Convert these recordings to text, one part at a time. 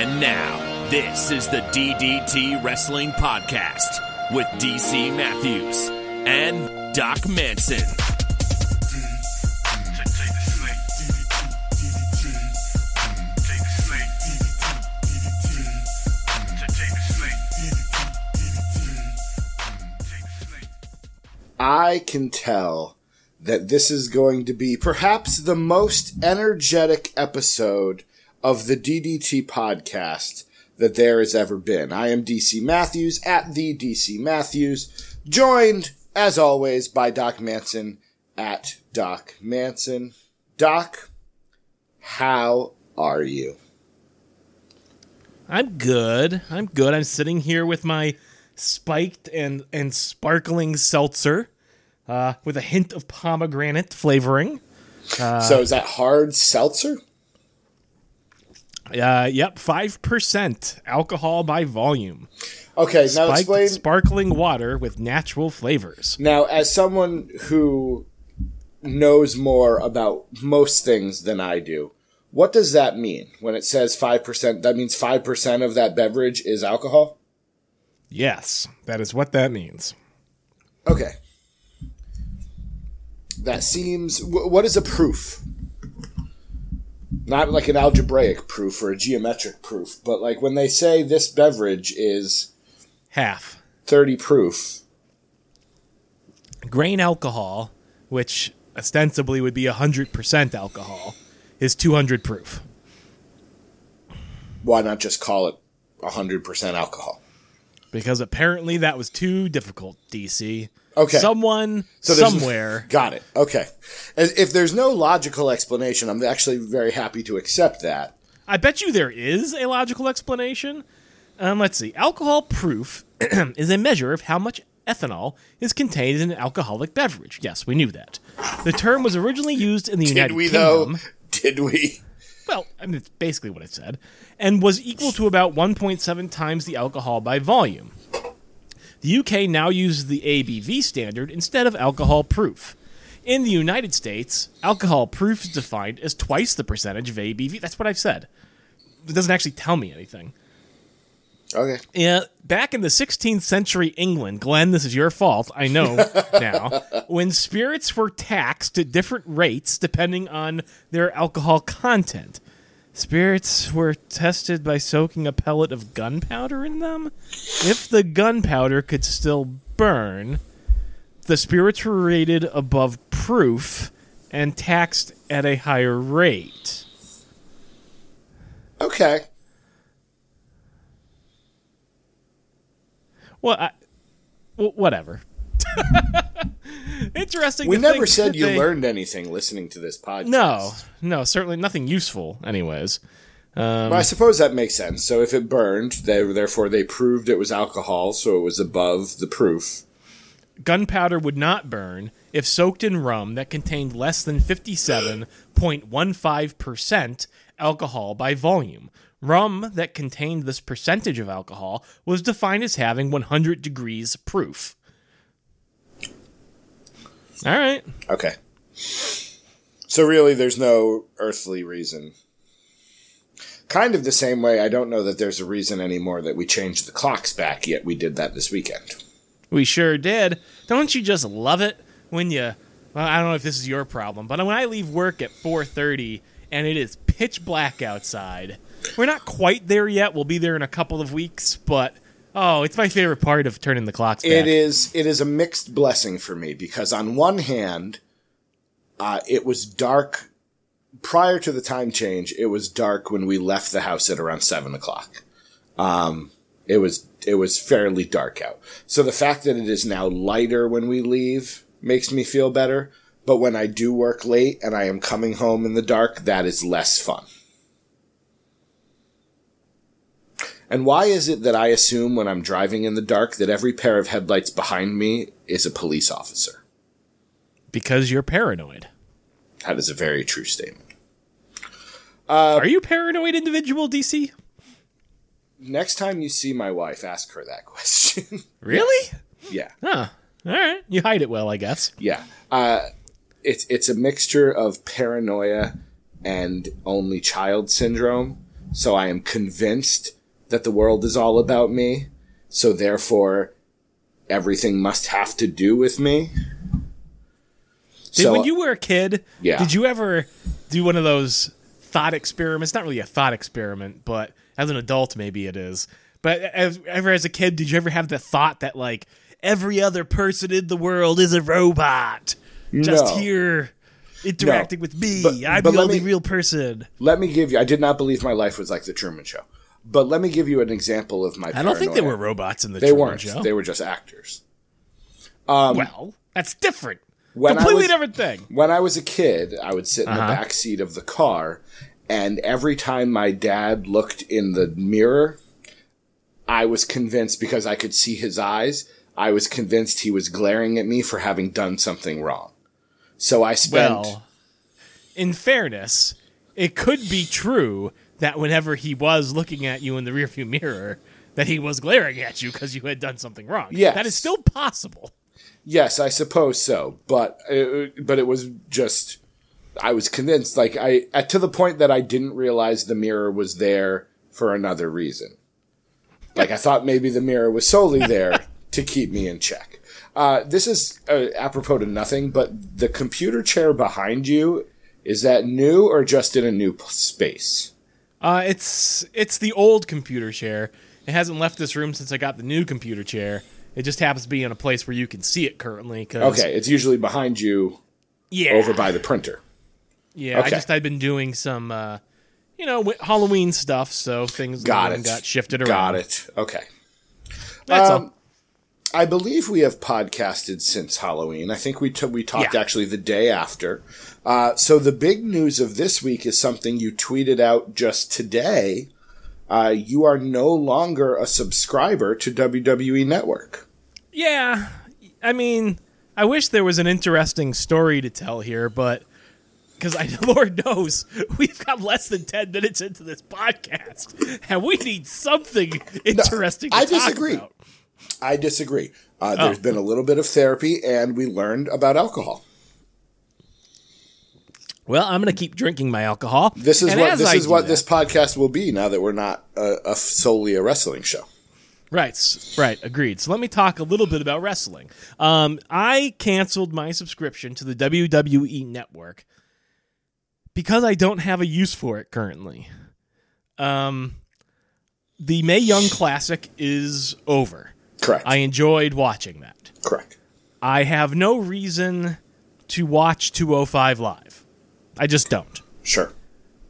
And now, this is the DDT Wrestling Podcast with DC Matthews and Doc Manson. I can tell that this is going to be perhaps the most energetic episode of the DDT podcast that there has ever been. I am DC Matthews at the DC Matthews, joined as always by Doc Manson at Doc Manson. Doc, how are you? I'm good. I'm good. I'm sitting here with my spiked and and sparkling seltzer uh, with a hint of pomegranate flavoring. so is that hard seltzer? Uh, yep, five percent alcohol by volume. Okay, now Spiked explain. sparkling water with natural flavors. Now, as someone who knows more about most things than I do, what does that mean when it says 5%? That means 5% of that beverage is alcohol? Yes, that is what that means. Okay. That seems. wh- What is a proof? Not like an algebraic proof or a geometric proof, but like when they say this beverage is Half 30 proof, grain alcohol, which ostensibly would be hundred percent alcohol, is two hundred proof. why not just call it 100% alcohol? Because apparently that was too difficult, DC. Okay. Someone So somewhere Got it. Okay. If there's no logical explanation, I'm actually very happy to accept that. I bet you there is a logical explanation. Um, let's see. Alcohol proof is a measure of how much ethanol is contained in an alcoholic beverage. Yes, we knew that. The term was originally used in the United Did we Kingdom. though? Did we? Well, I mean, it's basically what it said, and was equal to about 1.7 times the alcohol by volume. The UK now uses the ABV standard instead of alcohol proof. In the United States, alcohol proof is defined as twice the percentage of ABV. That's what I've said. It doesn't actually tell me anything. Okay. Yeah, back in the 16th century England, Glenn, this is your fault. I know now. When spirits were taxed at different rates depending on their alcohol content, spirits were tested by soaking a pellet of gunpowder in them. If the gunpowder could still burn, the spirits were rated above proof and taxed at a higher rate. Okay. Well, I, well whatever. Interesting. We never said you they- learned anything listening to this podcast. No, no, certainly nothing useful. Anyways, um, But I suppose that makes sense. So if it burned, they, therefore they proved it was alcohol, so it was above the proof. gunpowder would not burn if soaked in rum that contained less than fifty-seven point one five percent alcohol by volume. Rum that contained this percentage of alcohol was defined as having 100 degrees proof. All right. Okay. So really, there's no earthly reason. Kind of the same way, I don't know that there's a reason anymore that we changed the clocks back, yet we did that this weekend. We sure did. Don't you just love it when you well, I don't know if this is your problem, but when I leave work at 4:30 and it is pitch black outside. We're not quite there yet. We'll be there in a couple of weeks, but oh, it's my favorite part of turning the clocks back. It is it is a mixed blessing for me because on one hand, uh, it was dark prior to the time change. It was dark when we left the house at around seven o'clock. Um, it was it was fairly dark out. So the fact that it is now lighter when we leave makes me feel better. But when I do work late and I am coming home in the dark, that is less fun. And why is it that I assume when I'm driving in the dark that every pair of headlights behind me is a police officer? because you're paranoid. That is a very true statement. Are you a paranoid individual, DC? Next time you see my wife, ask her that question. Really? yeah. Huh. All right. You hide it well, I guess. Yeah. Uh, it's it's a mixture of paranoia and only child syndrome So I am convinced that the world is all about me. So therefore, everything must have to do with me. Did, So when you were a kid, Yeah. did you ever do one of those thought experiments? Not really a thought experiment, but as an adult, maybe it is. But as, ever as a kid, did you ever have the thought that like every other person in the world is a robot, just No. here interacting with me? But- I'm but the only me- real person. let me give you. I did not believe my life was like the Truman Show, but let me give you an example of my. I don't think they were robots in the They weren't. Show. They were just actors. well, that's different. Completely was- different thing. When I was a kid, I would sit in Uh-huh. the back seat of the car, and every time my dad looked in the mirror, I was convinced because I could see his eyes. I was convinced he was glaring at me for having done something wrong. So I spent. Well, in fairness, it could be true that whenever he was looking at you in the rearview mirror, that he was glaring at you because you had done something wrong. Yes. that is still possible. Yes, I suppose so, but uh, but it was just I was convinced like I at, to the point that I didn't realize the mirror was there for another reason. Like I thought maybe the mirror was solely there to keep me in check. Uh, this is uh, apropos to nothing, but the computer chair behind you is that new or just in a new p- space? Uh, it's it's the old computer chair. It hasn't left this room since I got the new computer chair. It just happens to be in a place where you can see it currently. Cause, Okay, it's usually behind you yeah, over by the printer. yeah. I just I've been doing some, uh, you know, Halloween stuff, so things Got got, got shifted around. Got it. Okay. That's Um, all. I believe we have podcasted since Halloween. I think we t- we talked Yeah. actually the day after. Uh, so the big news of this week is something you tweeted out just today. Uh, you are no longer a subscriber to WWE Network. Yeah, I mean, I wish there was an interesting story to tell here, but because I, Lord knows, we've got less than ten minutes into this podcast, and we need something interesting. to I disagree. about. I disagree. Uh, Oh. there's been a little bit of therapy, and we learned about alcohol. Well, I'm going to keep drinking my alcohol. This is and what this I is what that- this podcast will be now that we're not a, a solely a wrestling show. Right, right, agreed. So let me talk a little bit about wrestling. Um, I canceled my subscription to the WWE Network because I don't have a use for it currently. Um, the Mae Young Classic is over. Correct. I enjoyed watching that. Correct. I have no reason to watch 205 live. I just don't. Sure.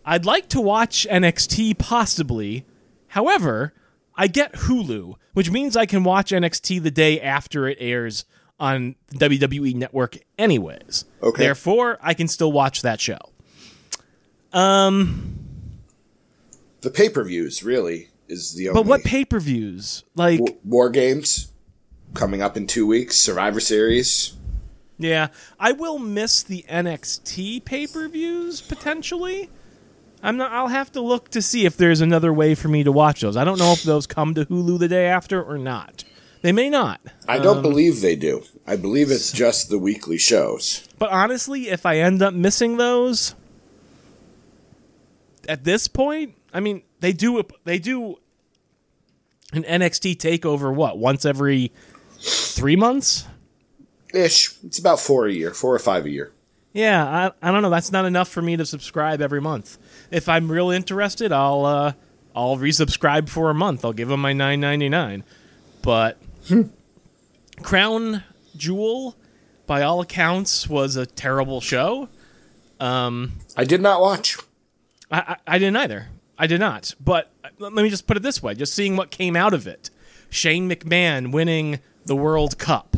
I'd like to watch NXT possibly. However, I get Hulu, which means I can watch NXT the day after it airs on WWE Network anyways. Okay. Therefore, I can still watch that show. Um The pay per views really is the only. But what pay-per-views? Like W- War Games coming up in two weeks. Survivor Series. Yeah, I will miss the NXT pay-per-views potentially. I'm not. I'll have to look to see if there's another way for me to watch those. I don't know if those come to Hulu the day after or not. They may not. I don't um, believe they do. I believe it's just the weekly shows. But honestly, if I end up missing those, at this point, I mean, they do they do an NXT takeover what once every three months. Ish. It's about four a year, four or five a year. Yeah, I, I don't know. That's not enough for me to subscribe every month. If I'm real interested, I'll uh, I'll resubscribe for a month. I'll give them my nine ninety nine. But Crown Jewel, by all accounts, was a terrible show. I did not watch. I, I, I didn't either. I did not. But uh, let me just put it this way: just seeing what came out of it, Shane McMahon winning the World Cup.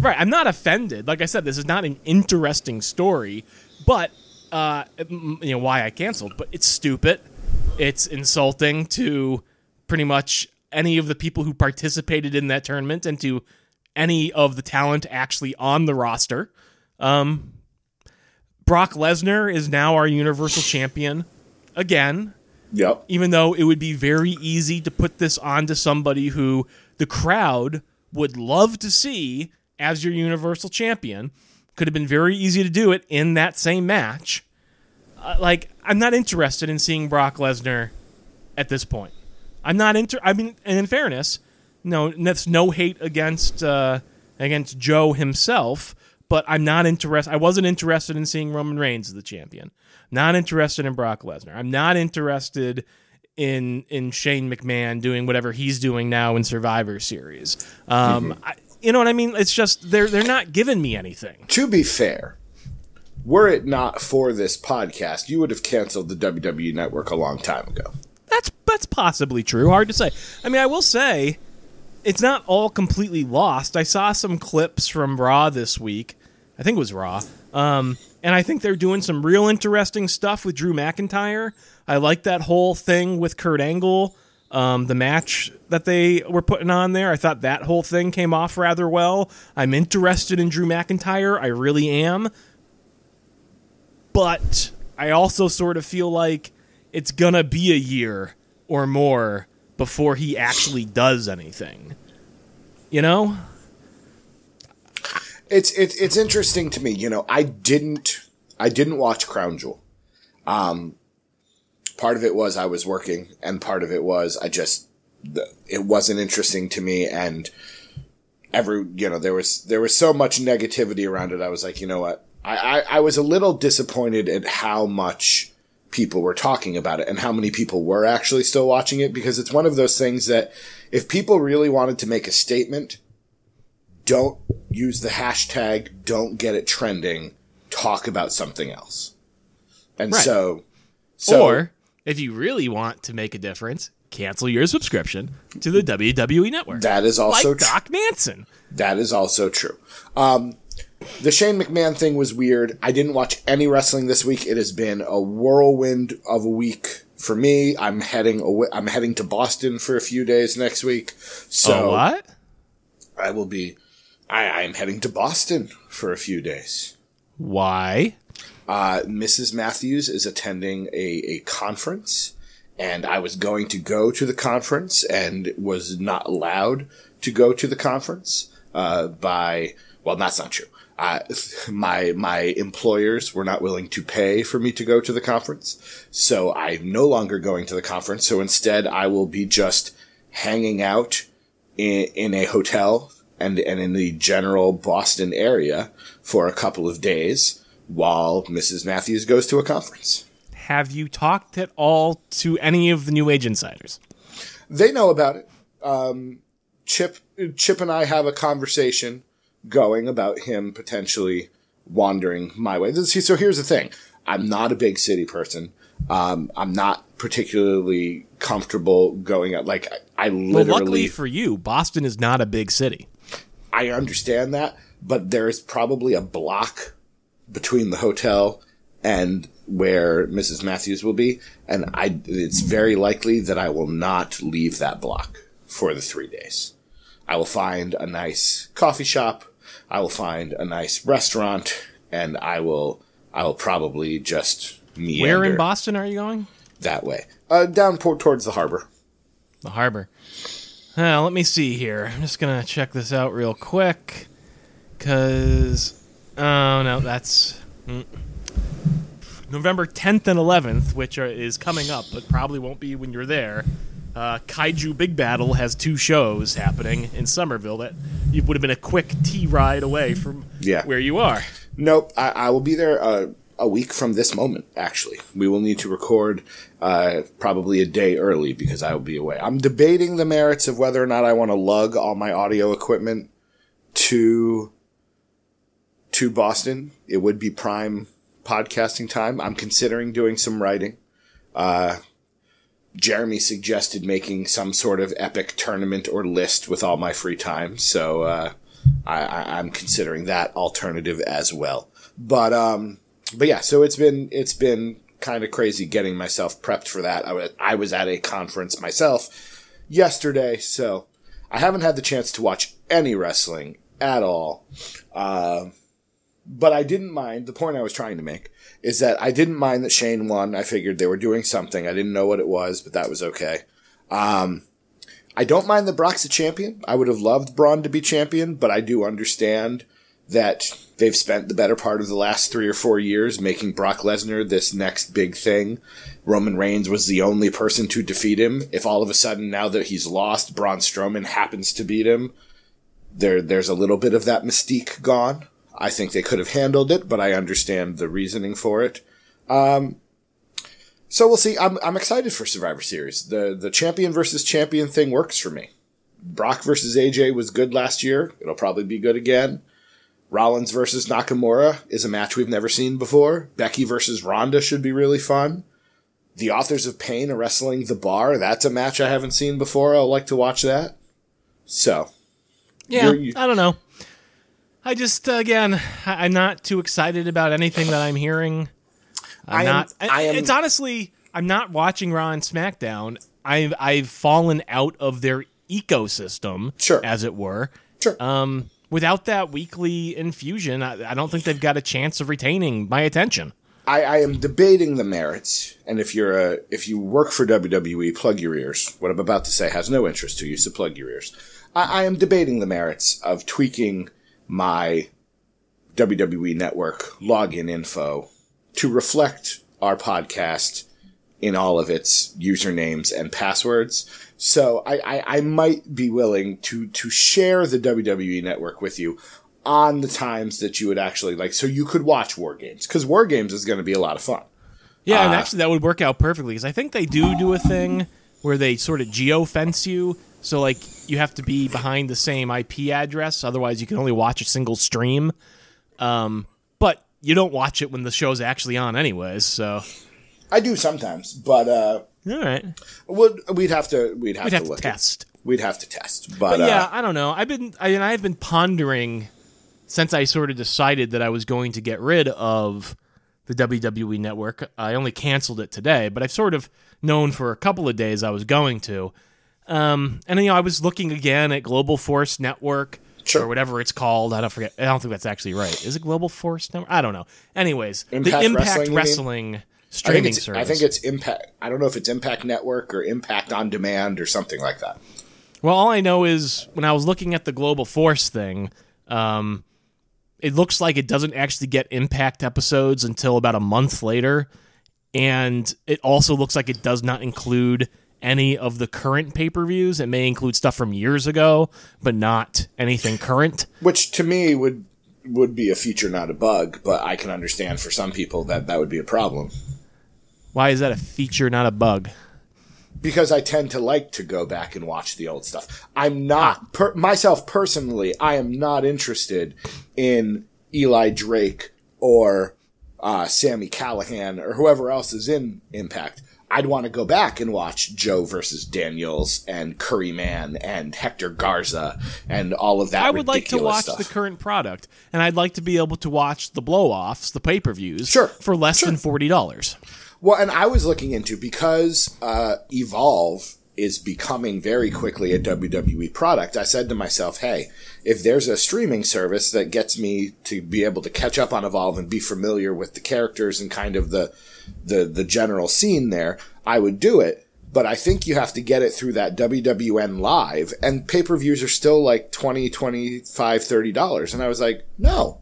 Right, I'm not offended. Like I said, this is not an interesting story, but uh, you know why I canceled. But it's stupid. It's insulting to pretty much any of the people who participated in that tournament and to any of the talent actually on the roster. Um, Brock Lesnar is now our Universal Champion again, Yep. even though it would be very easy to put this onto somebody who the crowd would love to see as your Universal Champion. Could have been very easy to do it in that same match. uh, like I'm not interested in seeing Brock Lesnar at this point. I'm not inter. I mean, and in fairness, no, that's no hate against uh, against Joe himself, but I'm not interested. I wasn't interested in seeing Roman Reigns as the champion. Not interested in Brock Lesnar. I'm not interested in in Shane McMahon doing whatever he's doing now in Survivor Series. Um, I, you know what I mean? It's just they're they're not giving me anything. To be fair, were it not for this podcast, you would have canceled the WWE Network a long time ago. That's that's possibly true. Hard to say. I mean, I will say it's not all completely lost. I saw some clips from Raw this week. I think it was Raw. Um, and I think they're doing some real interesting stuff with Drew McIntyre. I like that whole thing with Kurt Angle. Um, the match that they were putting on there, I thought that whole thing came off rather well. I'm interested in Drew McIntyre. I really am. But I also sort of feel like it's going to be a year or more before he actually does anything. You know? It's it's it's interesting to me. You know, I didn't I didn't watch Crown Jewel. Um, part of it was I was working, and part of it was I just it wasn't interesting to me, and every you know there was there was so much negativity around it. I was like, you know what, I I, I was a little disappointed at how much people were talking about it and how many people were actually still watching it because it's one of those things that if people really wanted to make a statement, don't use the hashtag, don't get it trending, talk about something else. And Right. so, so or if you really want to make a difference, cancel your subscription to the WWE network. that is also like true. Doc Manson. That is also true. Um, the Shane McMahon thing was weird. I didn't watch any wrestling this week. It has been a whirlwind of a week for me. I'm heading away, I'm heading to Boston for a few days next week. So oh, what? I will be I, I'm heading to Boston for a few days. Why? Uh, Mrs. Matthews is attending a, a conference, and I was going to go to the conference and was not allowed to go to the conference uh, by, well, that's not true. Uh, my my employers were not willing to pay for me to go to the conference, so I'm no longer going to the conference. So instead, I will be just hanging out in, in a hotel and and in the general Boston area for a couple of days while Mrs. Matthews goes to a conference. Have you talked at all to any of the New Age insiders? They know about it. Um, Chip Chip and I have a conversation going about him potentially wandering my way. So here's the thing: I'm not a big city person. Um, I'm not particularly comfortable going out. Like I, I Well, literally, luckily for you, Boston is not a big city. I understand that, but there's probably a block between the hotel and where Mrs. Matthews will be, and I it's very likely that I will not leave that block for the three days. I will find a nice coffee shop. I will find a nice restaurant, and I will I will probably just meander Where in Boston are you going? that way, uh, down port towards the harbor. The harbor. Uh, let me see here. I'm just gonna check this out real quick, cause oh no, that's mm. November 10th and 11th, which are, is coming up, but probably won't be when you're there. Uh, Kaiju Big Battel has two shows happening in Somerville that you would have been a quick T ride away from Yeah. where you are. Nope, I, I will be there uh, a week from this moment. Actually, we will need to record uh, probably a day early because I will be away. I'm debating the merits of whether or not I want to lug all my audio equipment to to Boston. It would be prime podcasting time. I'm considering doing some writing. Uh, Jeremy suggested making some sort of epic tournament or list with all my free time, so uh, I, I'm considering that alternative as well. But um, but yeah, so it's been it's been kind of crazy getting myself prepped for that. I was I was at a conference myself yesterday, so I haven't had the chance to watch any wrestling at all. Uh, but I didn't mind. The point I was trying to make is that I didn't mind that Shane won. I figured they were doing something. I didn't know what it was, but that was okay. Um, I don't mind that Brock's a champion. I would have loved Braun to be champion, but I do understand that They've spent the better part of the last three or four years making Brock Lesnar this next big thing. Roman Reigns was the only person to defeat him. If all of a sudden, now that he's lost, Braun Strowman happens to beat him, there there's a little bit of that mystique gone. I think they could have handled it, but I understand the reasoning for it. Um, so we'll see. I'm I'm excited for Survivor Series. The the champion versus champion thing works for me. Brock versus AJ was good last year. It'll probably be good again. Rollins versus Nakamura is a match we've never seen before. Becky versus Ronda should be really fun. The Authors of Pain are wrestling the bar. That's a match I haven't seen before. I'll like to watch that. So, Yeah, You're- I don't know. I just uh, again, I'm not too excited about anything that I'm hearing. I'm I am- not. I am- It's honestly, I'm not watching Raw and SmackDown. I've I've fallen out of their ecosystem, Sure. as it were. sure. Um, without that weekly infusion, I, I don't think they've got a chance of retaining my attention. I, I am debating the merits, and if you're a if you work for WWE, plug your ears. What I'm about to say has no interest to you, so plug your ears. I, I am debating the merits of tweaking my WWE Network login info to reflect our podcast in all of its usernames and passwords. So I, I, I might be willing to to share the WWE Network with you on the times that you would actually like, so you could watch War Games because War Games is going to be a lot of fun. Yeah, Uh, and actually, that would work out perfectly because I think they do do a thing where they sort of geo fence you. So, like, you have to be behind the same IP address, otherwise, you can only watch a single stream. Um, but you don't watch it when the show's actually on, anyways. So, I do sometimes, but uh, all right, would we'd have to we'd have we'd to have to look at- test. we'd have to test. But, But yeah, uh, I don't know. I've been, I mean, I've been pondering since I sort of decided that I was going to get rid of the WWE network. I only canceled it today, but I've sort of known for a couple of days I was going to. Um, and you know, I was looking again at Global Force Network Sure. or whatever it's called. I don't forget. I don't think that's actually right. Is it Global Force Network? I don't know. Anyways, Impact the Impact Wrestling, you Wrestling, I think streaming it's service. I think it's Impact. I don't know if it's Impact Network or Impact on Demand or something like that. Well, all I know is when I was looking at the Global Force thing, um, it looks like it doesn't actually get Impact episodes until about a month later, and it also looks like it does not include any of the current pay per views. It may include stuff from years ago, but not anything current. which to me would would be a feature, not a bug. But I can understand for some people that that would be a problem Why is that a feature, not a bug? because I tend to like to go back and watch the old stuff. I'm not per- myself personally. I am not interested in Eli Drake or uh, Sami Callihan or whoever else is in Impact. I'd want to go back and watch Joe versus Daniels and Curry Man and Hector Garza and all of that. I would like to watch stuff. the current product, and I'd like to be able to watch the blow offs, the pay per views, Sure. for less than forty dollars. Well, and I was looking into because uh, Evolve is becoming very quickly a WWE product. I said to myself, "Hey, if there's a streaming service that gets me to be able to catch up on Evolve and be familiar with the characters and kind of the the the general scene there, I would do it." But I think you have to get it through that WWN live and pay-per-views are still like 20, 25, 30 dollars. And I was like, "No.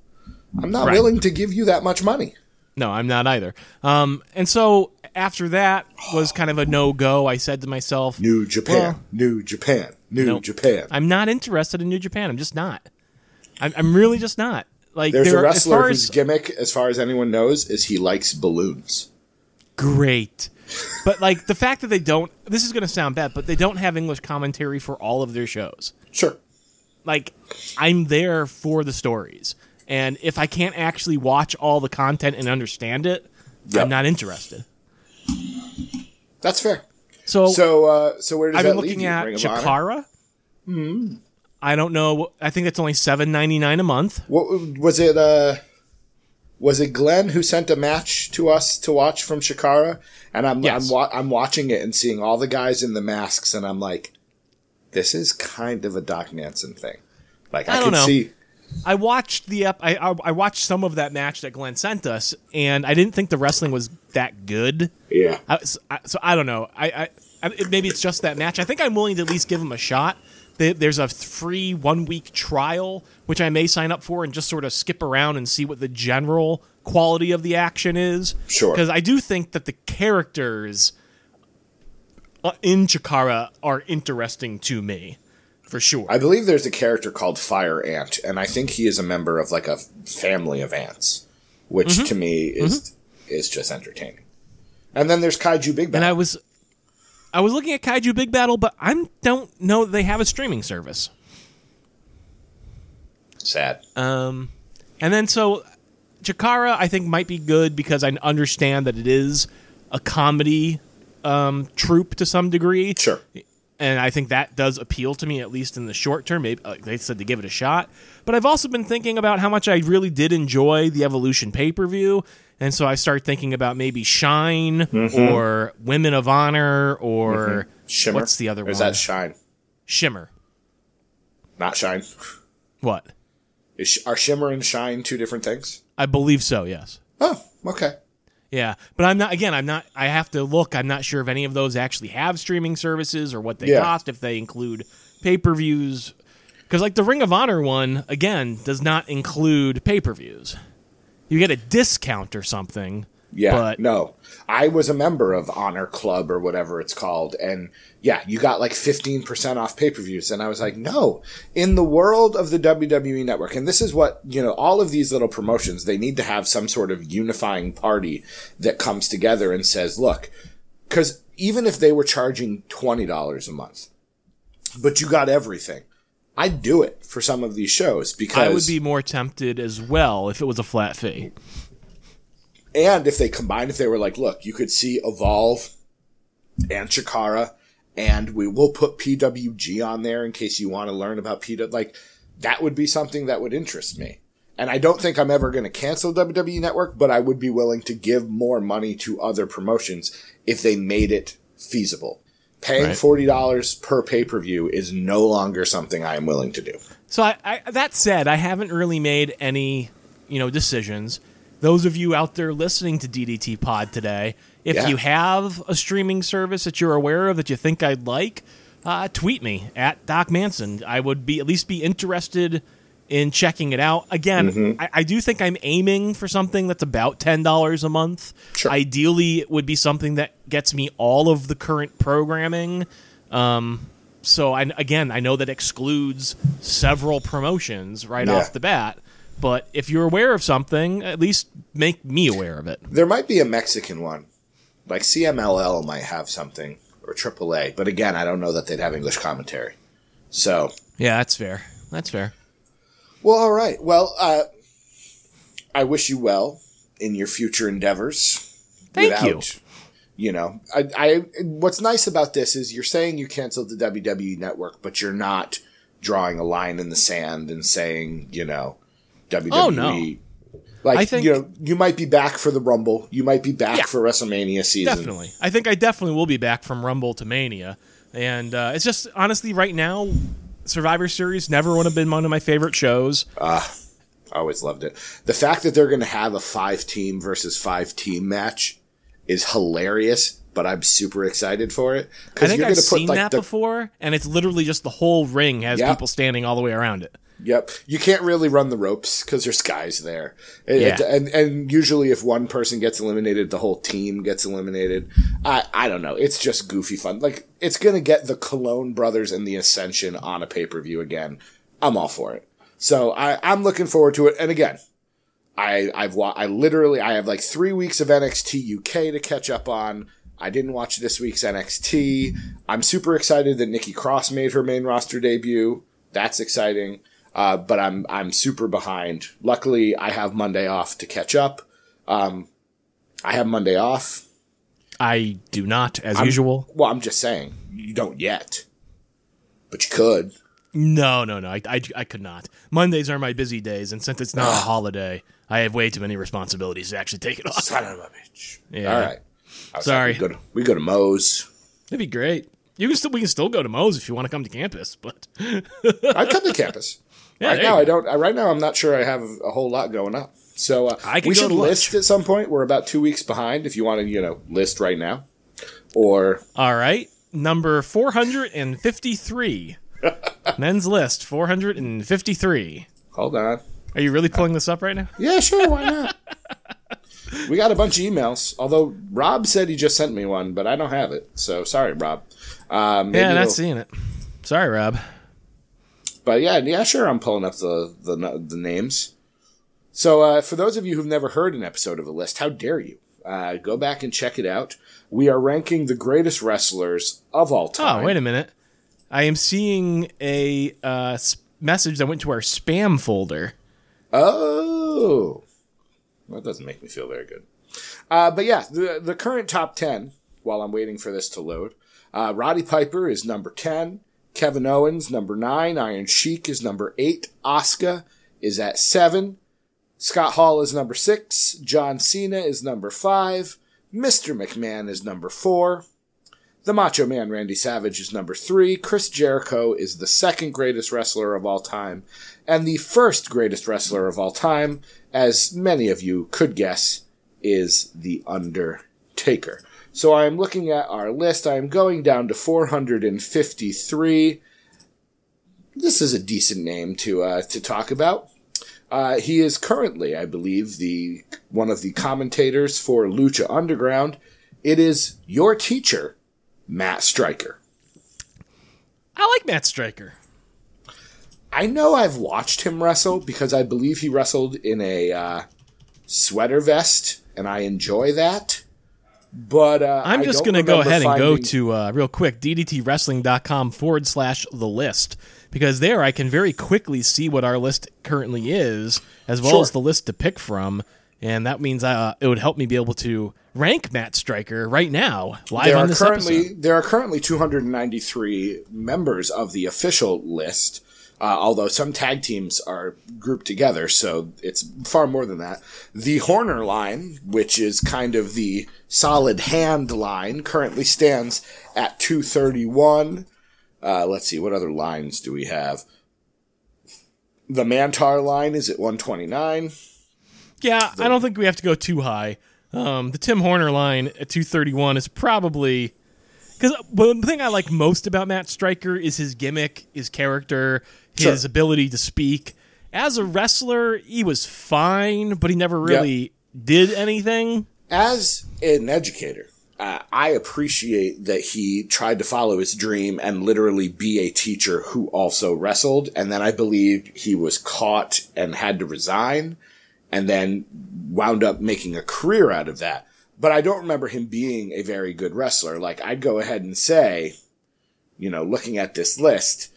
I'm not Right. willing to give you that much money." No, I'm not either. Um, and so after that was kind of a no go. I said to myself, New Japan, Well- New Japan, New Nope. Japan. I'm not interested in New Japan. I'm just not. I'm, I'm really just not. Like There's there, a as wrestler far whose as gimmick, as far as anyone knows, is he likes balloons. great, but like the fact that they don't. This is going to sound bad, but they don't have English commentary for all of their shows. Sure. Like I'm there for the stories, and if I can't actually watch all the content and understand it, Yep. I'm not interested. That's fair. So, So, uh, so where does I've been looking you? at Ring of Honor? Chikara. Hmm. I don't know. I think it's only seven ninety nine a month. What was it? Uh, was it Glenn who sent a match to us to watch from Chikara? And I'm Yes. I'm, wa- I'm watching it and seeing all the guys in the masks, and I'm like, this is kind of a Doc Manson thing. Like I, I don't can know. see. I watched the ep- I, I I watched some of that match that Glenn sent us, and I didn't think the wrestling was that good. Yeah. I, so, I, so I don't know. I, I, maybe it's just that match. I think I'm willing to at least give him a shot, there's a free one week trial, which I may sign up for and just sort of skip around and see what the general quality of the action is. Sure. Because I do think that the characters uh, in Chikara are interesting to me, for sure. I believe there's a character called Fire Ant, and I think he is a member of like a family of ants, which Mm-hmm. to me is is just entertaining. And then there's Kaiju Big Battel. and I was, I was looking at Kaiju Big Battel, but I don't know they have a streaming service. Sad. Um, and then so Chikara, I think might be good because I understand that it is a comedy um, troupe to some degree, sure. And I think that does appeal to me at least in the short term. Maybe like they said to give it a shot, but I've also been thinking about how much I really did enjoy the Evolution pay per view. And so I start thinking about maybe Shine mm-hmm. or Women of Honor or mm-hmm. Shimmer. what's the other Or is one? that Shine? Shimmer. Not Shine. What? Is, are Shimmer and Shine two different things? I believe so. Yes. Oh, okay. Yeah, but I'm not. Again, I'm not. I have to look. I'm not sure if any of those actually have streaming services or what they Yeah. cost. If they include pay per views, because like the Ring of Honor one again does not include pay per views. You get a discount or something. Yeah, But- no. I was a member of Honor Club or whatever it's called, and yeah, you got like 15% off pay per views. And I was like, no, in the world of the WWE network, and this is what, you know, all of these little promotions, they need to have some sort of unifying party that comes together and says, look, because even if they were charging $20 a month, but you got everything, I'd do it for some of these shows because I would be more tempted as well if it was a flat fee. And if they combined, if they were like, look, you could see Evolve and Chikara, and we will put PWG on there in case you want to learn about PW. Like, that would be something that would interest me. And I don't think I'm ever going to cancel WWE Network, but I would be willing to give more money to other promotions if they made it feasible. Paying Right. $40 per pay per view is no longer something I am willing to do. So I, I, that said, I haven't really made any, you know, decisions. Those of you out there listening to DDT Pod today, if Yeah. you have a streaming service that you're aware of that you think I'd like, uh, tweet me at Doc Manson. I would be at least be interested in checking it out. Again, Mm-hmm. I, I do think I'm aiming for something that's about ten dollars a month. Sure. Ideally, it would be something that gets me all of the current programming. Um, so I, again, I know that excludes several promotions right Yeah. off the bat. But if you're aware of something, at least make me aware of it. There might be a Mexican one. Like CMLL might have something, or AAA. But again, I don't know that they'd have English commentary. So, Yeah, that's fair. That's fair. well, all right. Well, uh, I wish you well in your future endeavors. Thank you. You know, I, I. What's nice about this is you're saying you canceled the WWE network, but you're not drawing a line in the sand and saying, you know, WWE. Oh, no. Like I think- you know, you might be back for the Rumble. You might be back Yeah. for WrestleMania season. Definitely. I think I definitely will be back from Rumble to Mania. And uh, it's just, honestly, right now, Survivor Series never would have been one of my favorite shows. I always loved it. The fact that they're going to have a five team versus five team match is hilarious, but I'm super excited for it. I think you're I've seen that the, before, and it's literally just the whole ring has Yeah. people standing all the way around it. Yep, you can't really run the ropes because there's guys there, Yeah. and, and and usually if one person gets eliminated, the whole team gets eliminated. I I don't know. It's just goofy fun. Like it's gonna get the Colón brothers and the Ascension on a pay per view again. I'm all for it. So I I'm looking forward to it. And again, I I've wa- I literally I have like three weeks of NXT UK to catch up on. I didn't watch this week's NXT. I'm super excited that Nikki Cross made her main roster debut. That's exciting. Uh, but I'm I'm super behind. Luckily, I have Monday off to catch up. Um, I have Monday off. I do not, as usual. Well, I'm just saying you don't yet, but you could. No, no, no. I, I, I could not. Mondays are my busy days, and since it's not a holiday, I have way too many responsibilities to actually take it off. Son of a bitch. Yeah. All right. Sorry. like, we go to, we go to Moe's. That'd be great. You can still we can still go to Moe's if you want to come to campus, but I'd come to campus. Yeah, right now, I don't. I, right now, I'm not sure I have a whole lot going up. So uh, we should list at some point. We're about two weeks behind. If you want to, you know, list right now, or all right. Number four hundred and fifty-three. Men's list 453. Hold on. Are you really pulling this up right now? Yeah, sure. Why not? we got a bunch of emails. Although Rob said he just sent me one, but I don't have it. So sorry, Rob. Uh, maybe Yeah, not seeing it. Sorry, Rob. But yeah, yeah, sure. I'm pulling up the the, the names. So uh, for those of you who've never heard an episode of the list, how dare you? Uh, go back and check it out. We are ranking the greatest wrestlers of all time. Oh, wait a minute. I am seeing a uh, message that went to our spam folder. Oh, that doesn't make me feel very good. Uh, but yeah, the the current top ten. While I'm waiting for this to load, uh, Roddy Piper is number ten. Kevin Owens number nine. Iron Sheik is number eight. Asuka is at seven. Scott Hall is number six. John Cena is number five. Mr. McMahon is number four. The Macho Man Randy Savage is number three. Chris Jericho is the second greatest wrestler of all time. And the first greatest wrestler of all time, as many of you could guess, is The Undertaker. So I am looking at our list. I am going down to 453. This is a decent name to uh, to talk about. Uh, he is currently, I believe, the one of the commentators for Lucha Underground. It is your teacher, Matt Striker. I like Matt Striker. I know I've watched him wrestle because I believe he wrestled in a uh, sweater vest, and I enjoy that. But uh, I'm just going to go ahead and go to uh, real quick ddtwrestling.com forward slash the list because there I can very quickly see what our list currently is as well Sure. as the list to pick from. And that means uh, it would help me be able to rank Matt Striker right now live There on this currently episode. there are currently 293 members of the official list. Uh, although some tag teams are grouped together, so it's far more than that. The Horner line, which is kind of the solid hand line, currently stands at 231. Uh, let's see, what other lines do we have? The Mantaur line is at 129. Yeah, I don't think we have to go too high. Um, the Tim Horner line at 231 is probably because the thing I like most about Matt Striker is his gimmick, his character, his Sure. ability to speak. As a wrestler, he was fine, but he never really did anything. as an educator, uh, I appreciate that he tried to follow his dream and literally be a teacher who also wrestled. And then I believe he was caught and had to resign and then wound up making a career out of that. But I don't remember him being a very good wrestler. Like, I'd go ahead and say, you know, looking at this list,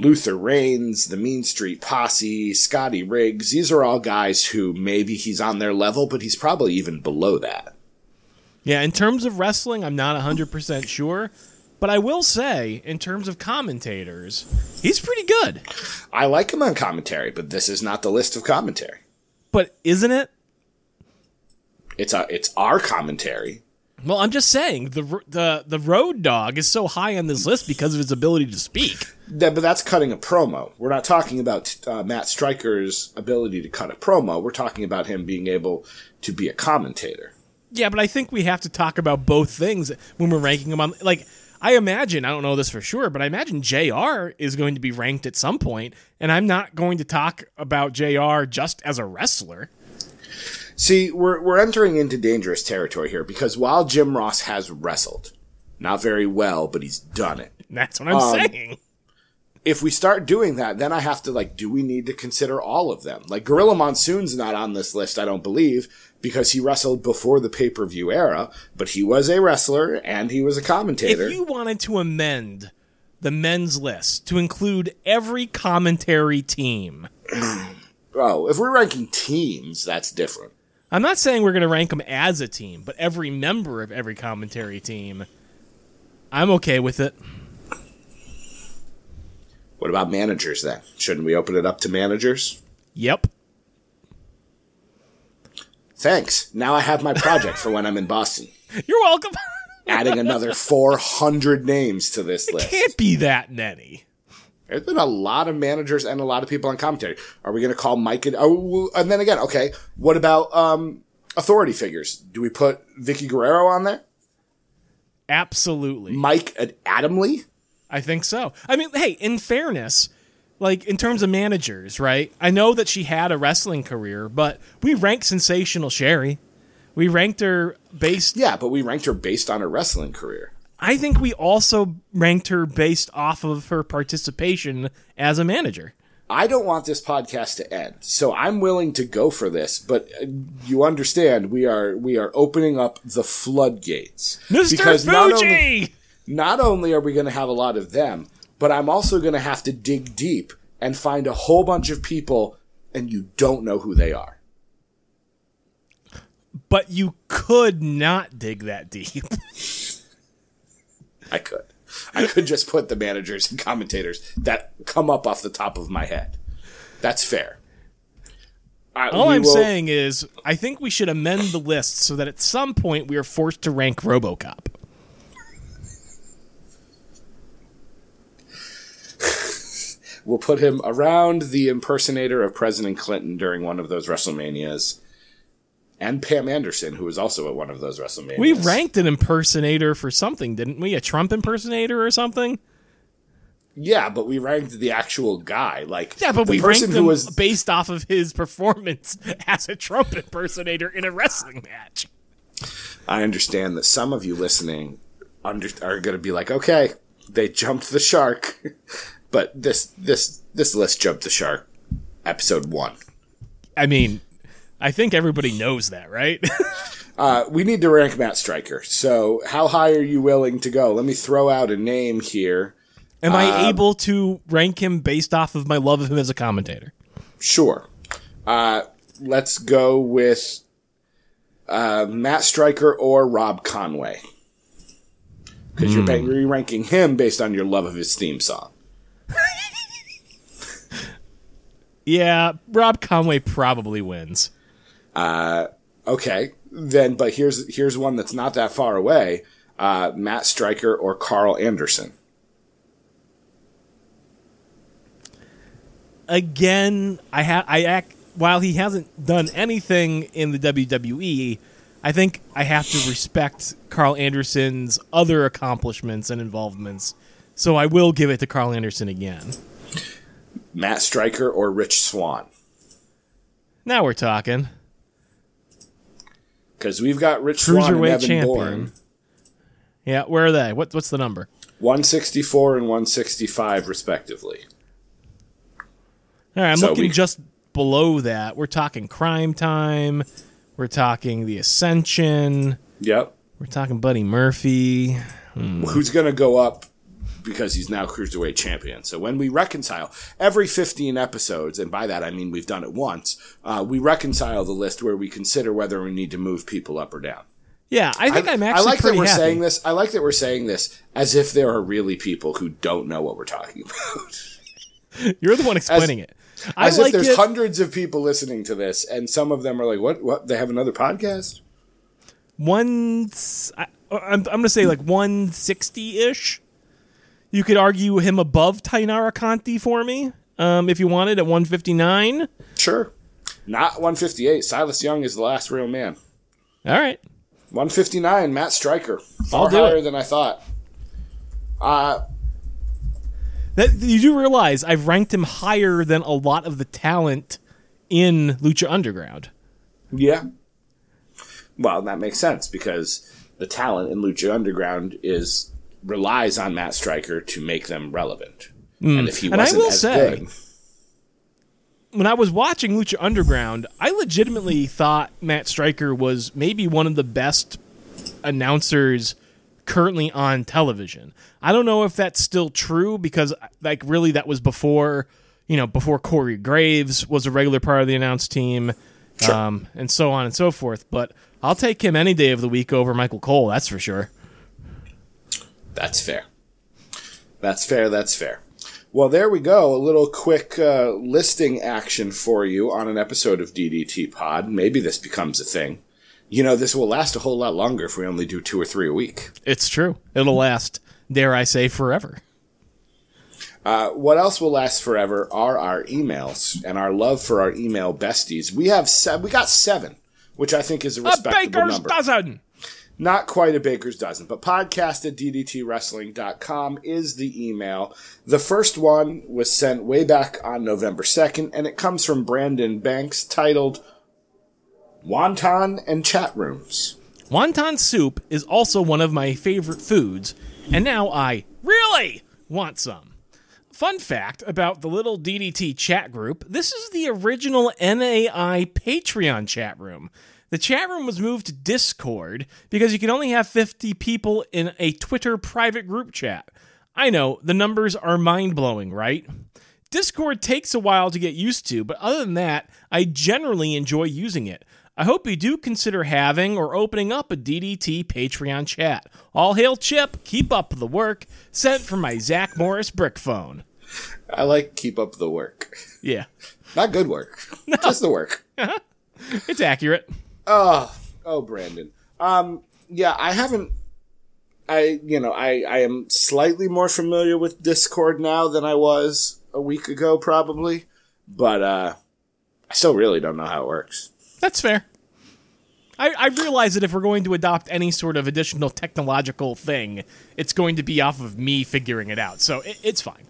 Luther Reigns, the Mean Street Posse, Scotty Riggs, these are all guys who maybe he's on their level, but he's probably even below that. Yeah, in terms of wrestling, I'm not 100% sure. But I will say, in terms of commentators, he's pretty good. I like him on commentary, but this is not the list of commentary. But isn't it? It's a, it's our commentary. Well, I'm just saying the the the road dog is so high on this list because of his ability to speak. That, but that's cutting a promo. We're not talking about uh, Matt Striker's ability to cut a promo. We're talking about him being able to be a commentator. Yeah, but I think we have to talk about both things when we're ranking them on. Like, I imagine I don't know this for sure, but I imagine Jr. is going to be ranked at some point, and I'm not going to talk about Jr. just as a wrestler. See, we're we're entering into dangerous territory here because while Jim Ross has wrestled, not very well, but he's done it. That's what I'm Um, saying. If we start doing that, then I have to like, do we need to consider all of them? Like Gorilla Monsoon's not on this list, I don't believe, because he wrestled before the pay per view era, but he was a wrestler and he was a commentator. If you wanted to amend the men's list to include every commentary team, oh, if we're ranking teams, that's different. I'm not saying we're going to rank them as a team, but every member of every commentary team, I'm okay with it. What about managers then? Shouldn't we open it up to managers? Yep. Thanks. Now I have my project for when I'm in Boston. You're welcome. Adding another 400 names to this list. Can't be that many. There's been a lot of managers and a lot of people on commentary. Are we going to call Mike? And, oh, and then again, okay, what about um, authority figures? Do we put Vickie Guerrero on there? Absolutely. Mike and Adamle? I think so. I mean, hey, in fairness, like in terms of managers, right? I know that she had a wrestling career, but we ranked Sensational Sherri. We ranked her based. Yeah, but we ranked her based on her wrestling career. I think we also ranked her based off of her participation as a manager. I don't want this podcast to end, so I'm willing to go for this. But uh, you understand, we are we are opening up the floodgates Mr. because Fuji. not only not only are we going to have a lot of them, but I'm also going to have to dig deep and find a whole bunch of people, and you don't know who they are. but you could not dig that deep. I could. I could just put the managers and commentators that come up off the top of my head. That's fair. I- All I'm will- saying is, I think we should amend the list so that at some point we are forced to rank RoboCop. we'll put him around the impersonator of President Clinton during one of those WrestleManias, and Pam Anderson, who was also at one of those WrestleManias. We ranked an impersonator for something, didn't we? A Trump impersonator or something? yeah, but we ranked the actual guy. Like, Yeah, but the we ranked who him was based off of his performance as a Trump impersonator in a wrestling match. I understand that some of you listening under, are going to be like, okay, they jumped the shark, but this this this list jumped the shark. Episode one. I mean, I think everybody knows that, right? Uh, we need to rank Matt Striker. So, how high are you willing to go? Let me throw out a name here. Am Uh, I able to rank him based off of my love of him as a commentator? Sure. Uh, let's go with uh, Matt Striker or Rob Conway. Because you're, ba- you're ranking him based on your love of his theme song. Yeah, Rob Conway probably wins. Okay, then, but here's here's one that's not that far away: uh, Matt Striker or Karl Anderson. Again, I ha- I act while he hasn't done anything in the WWE, I think I have to respect Karl Anderson's other accomplishments and involvements. So I will give it to Karl Anderson again. Matt Striker or Rich Swann. Now we're talking. Because we've got Rich Swann and Cruiserweight Evan champion. Bourne, Yeah, where are they? What, what's the number? 164 and 165 respectively. All right, I'm So looking we- just below that. We're talking Crime Time. We're talking The Ascension. Yep. We're talking Buddy Murphy. Hmm. Who's going to go up because he's now cruiserweight champion? So when we reconcile every 15 episodes, and by that I mean we've done it once, uh, we reconcile the list where we consider whether we need to move people up or down. Yeah, I think I, am actually I like that we're happy. saying this. I like that we're saying this as if there are really people who don't know what we're talking about. You're the one explaining it. I As like if there's it. hundreds of people listening to this, and some of them are like, "What? What? They have another podcast?" one. I, I'm, I'm going to say like 160 ish. You could argue him above Taynara Conti for me, um, if you wanted at 159. Sure. Not 158. Silas Young is the last real man. All right. 159. Matt Striker. Far higher it. than I thought. Uh, That you do realize I've ranked him higher than a lot of the talent in Lucha Underground. yeah. Well, that makes sense because the talent in Lucha Underground is relies on Matt Striker to make them relevant. And if he Hmm. And I wasn't will as say- good, when I was watching Lucha Underground, I legitimately thought Matt Striker was maybe one of the best announcers currently on television. I don't know if that's still true because like really that was before, you know, before Corey Graves was a regular part of the announce team. Sure. Um, and so on and so forth. But I'll take him any day of the week over Michael Cole, that's for sure. That's fair. That's fair. That's fair. Well, there we go. A little quick uh, listing action for you on an episode of DDT Pod. Maybe this becomes a thing. You know, this will last a whole lot longer if we only do two or three a week. It's true. It'll last, dare I say, forever. Uh, what else will last forever are our emails and our love for our email besties. We have se- we got seven, which I think is a A respectable baker's number. dozen. Not quite a baker's dozen, but podcast at ddtwrestling.com is the email. The first one was sent way back on November 2nd, and it comes from Brandon Banks titled Wonton and Chat Rooms. Wonton soup is also one of my favorite foods, and now I really want some. Fun fact about the little DDT chat group this is the original NAI Patreon chat room. The chat room was moved to Discord because you can only have 50 people in a Twitter private group chat. I know, the numbers are mind blowing, right? Discord takes a while to get used to, but other than that, I generally enjoy using it. I hope you do consider having or opening up a DDT Patreon chat. All hail Chip, keep up the work. Sent from my Zach Morris brick phone. I like keep up the work. Yeah, Not good work, just the work. it's accurate. Oh, oh, Brandon. Um, yeah, I haven't. I, you know, I, I am slightly more familiar with Discord now than I was a week ago, probably. But uh, I still really don't know how it works. That's fair. I, I realize that if we're going to adopt any sort of additional technological thing, it's going to be off of me figuring it out. So it, it's fine.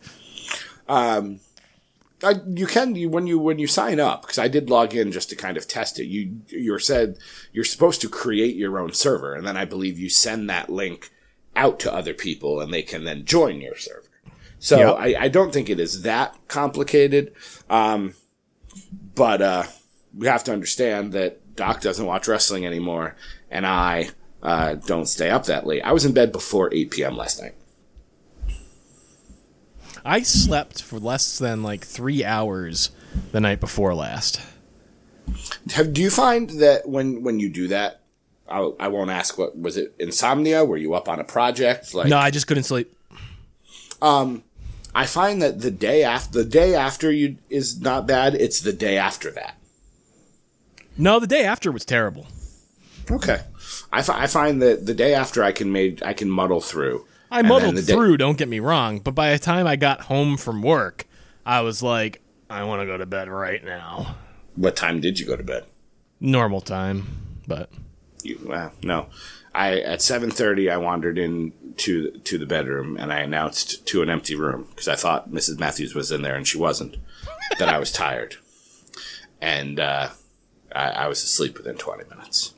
I, you can you when you when you sign up because I did log in just to kind of test it. You you're said you're supposed to create your own server, and then I believe you send that link out to other people, and they can then join your server. So Yep. I, I don't think it is that complicated, um, but uh, we have to understand that Doc doesn't watch wrestling anymore, and I uh, don't stay up that late. I was in bed before eight p.m. last night. I slept for less than like three hours the night before last. Have, do you find that when when you do that, I, I won't ask what was it insomnia? Were you up on a project? Like No, I just couldn't sleep. Um, I find that the day after the day after you is not bad. It's the day after that. No, the day after was terrible. Okay, I, I find that the day after I can made I can muddle through. I muddled the day- through, don't get me wrong, but by the time I got home from work, I was like, I want to go to bed right now. What time did you go to bed? Normal time, but You, well, no. I at seven thirty I wandered in to to the bedroom and I announced to an empty room because I thought Mrs. Matthews was in there and she wasn't. that I was tired, and uh, I, I was asleep within twenty minutes.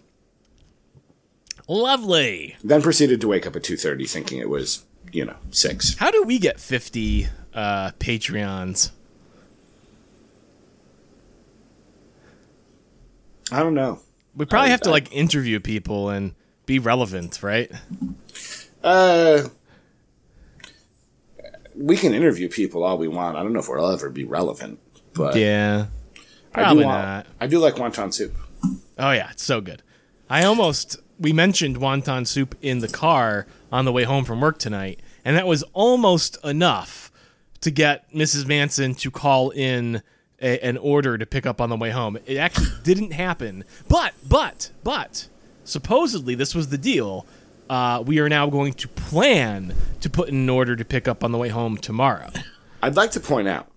Lovely. Then proceeded to wake up at two thirty, thinking it was you know six. How do we get 50 uh, Patreons? I don't know. We probably I- have to I- like interview people and be relevant, right? Uh, we can interview people all we want. I don't know if we'll ever be relevant, but Yeah. I Probably do want, not. I do like wonton soup. Oh yeah, it's so good. I almost we mentioned wonton soup in the car on the way home from work tonight, and that was almost enough to get Mrs. Manson to call in a, an order to pick up on the way home. It actually didn't happen, but but but supposedly this was the deal. Uh, we are now going to plan to put in an order to pick up on the way home tomorrow. I'd like to point out,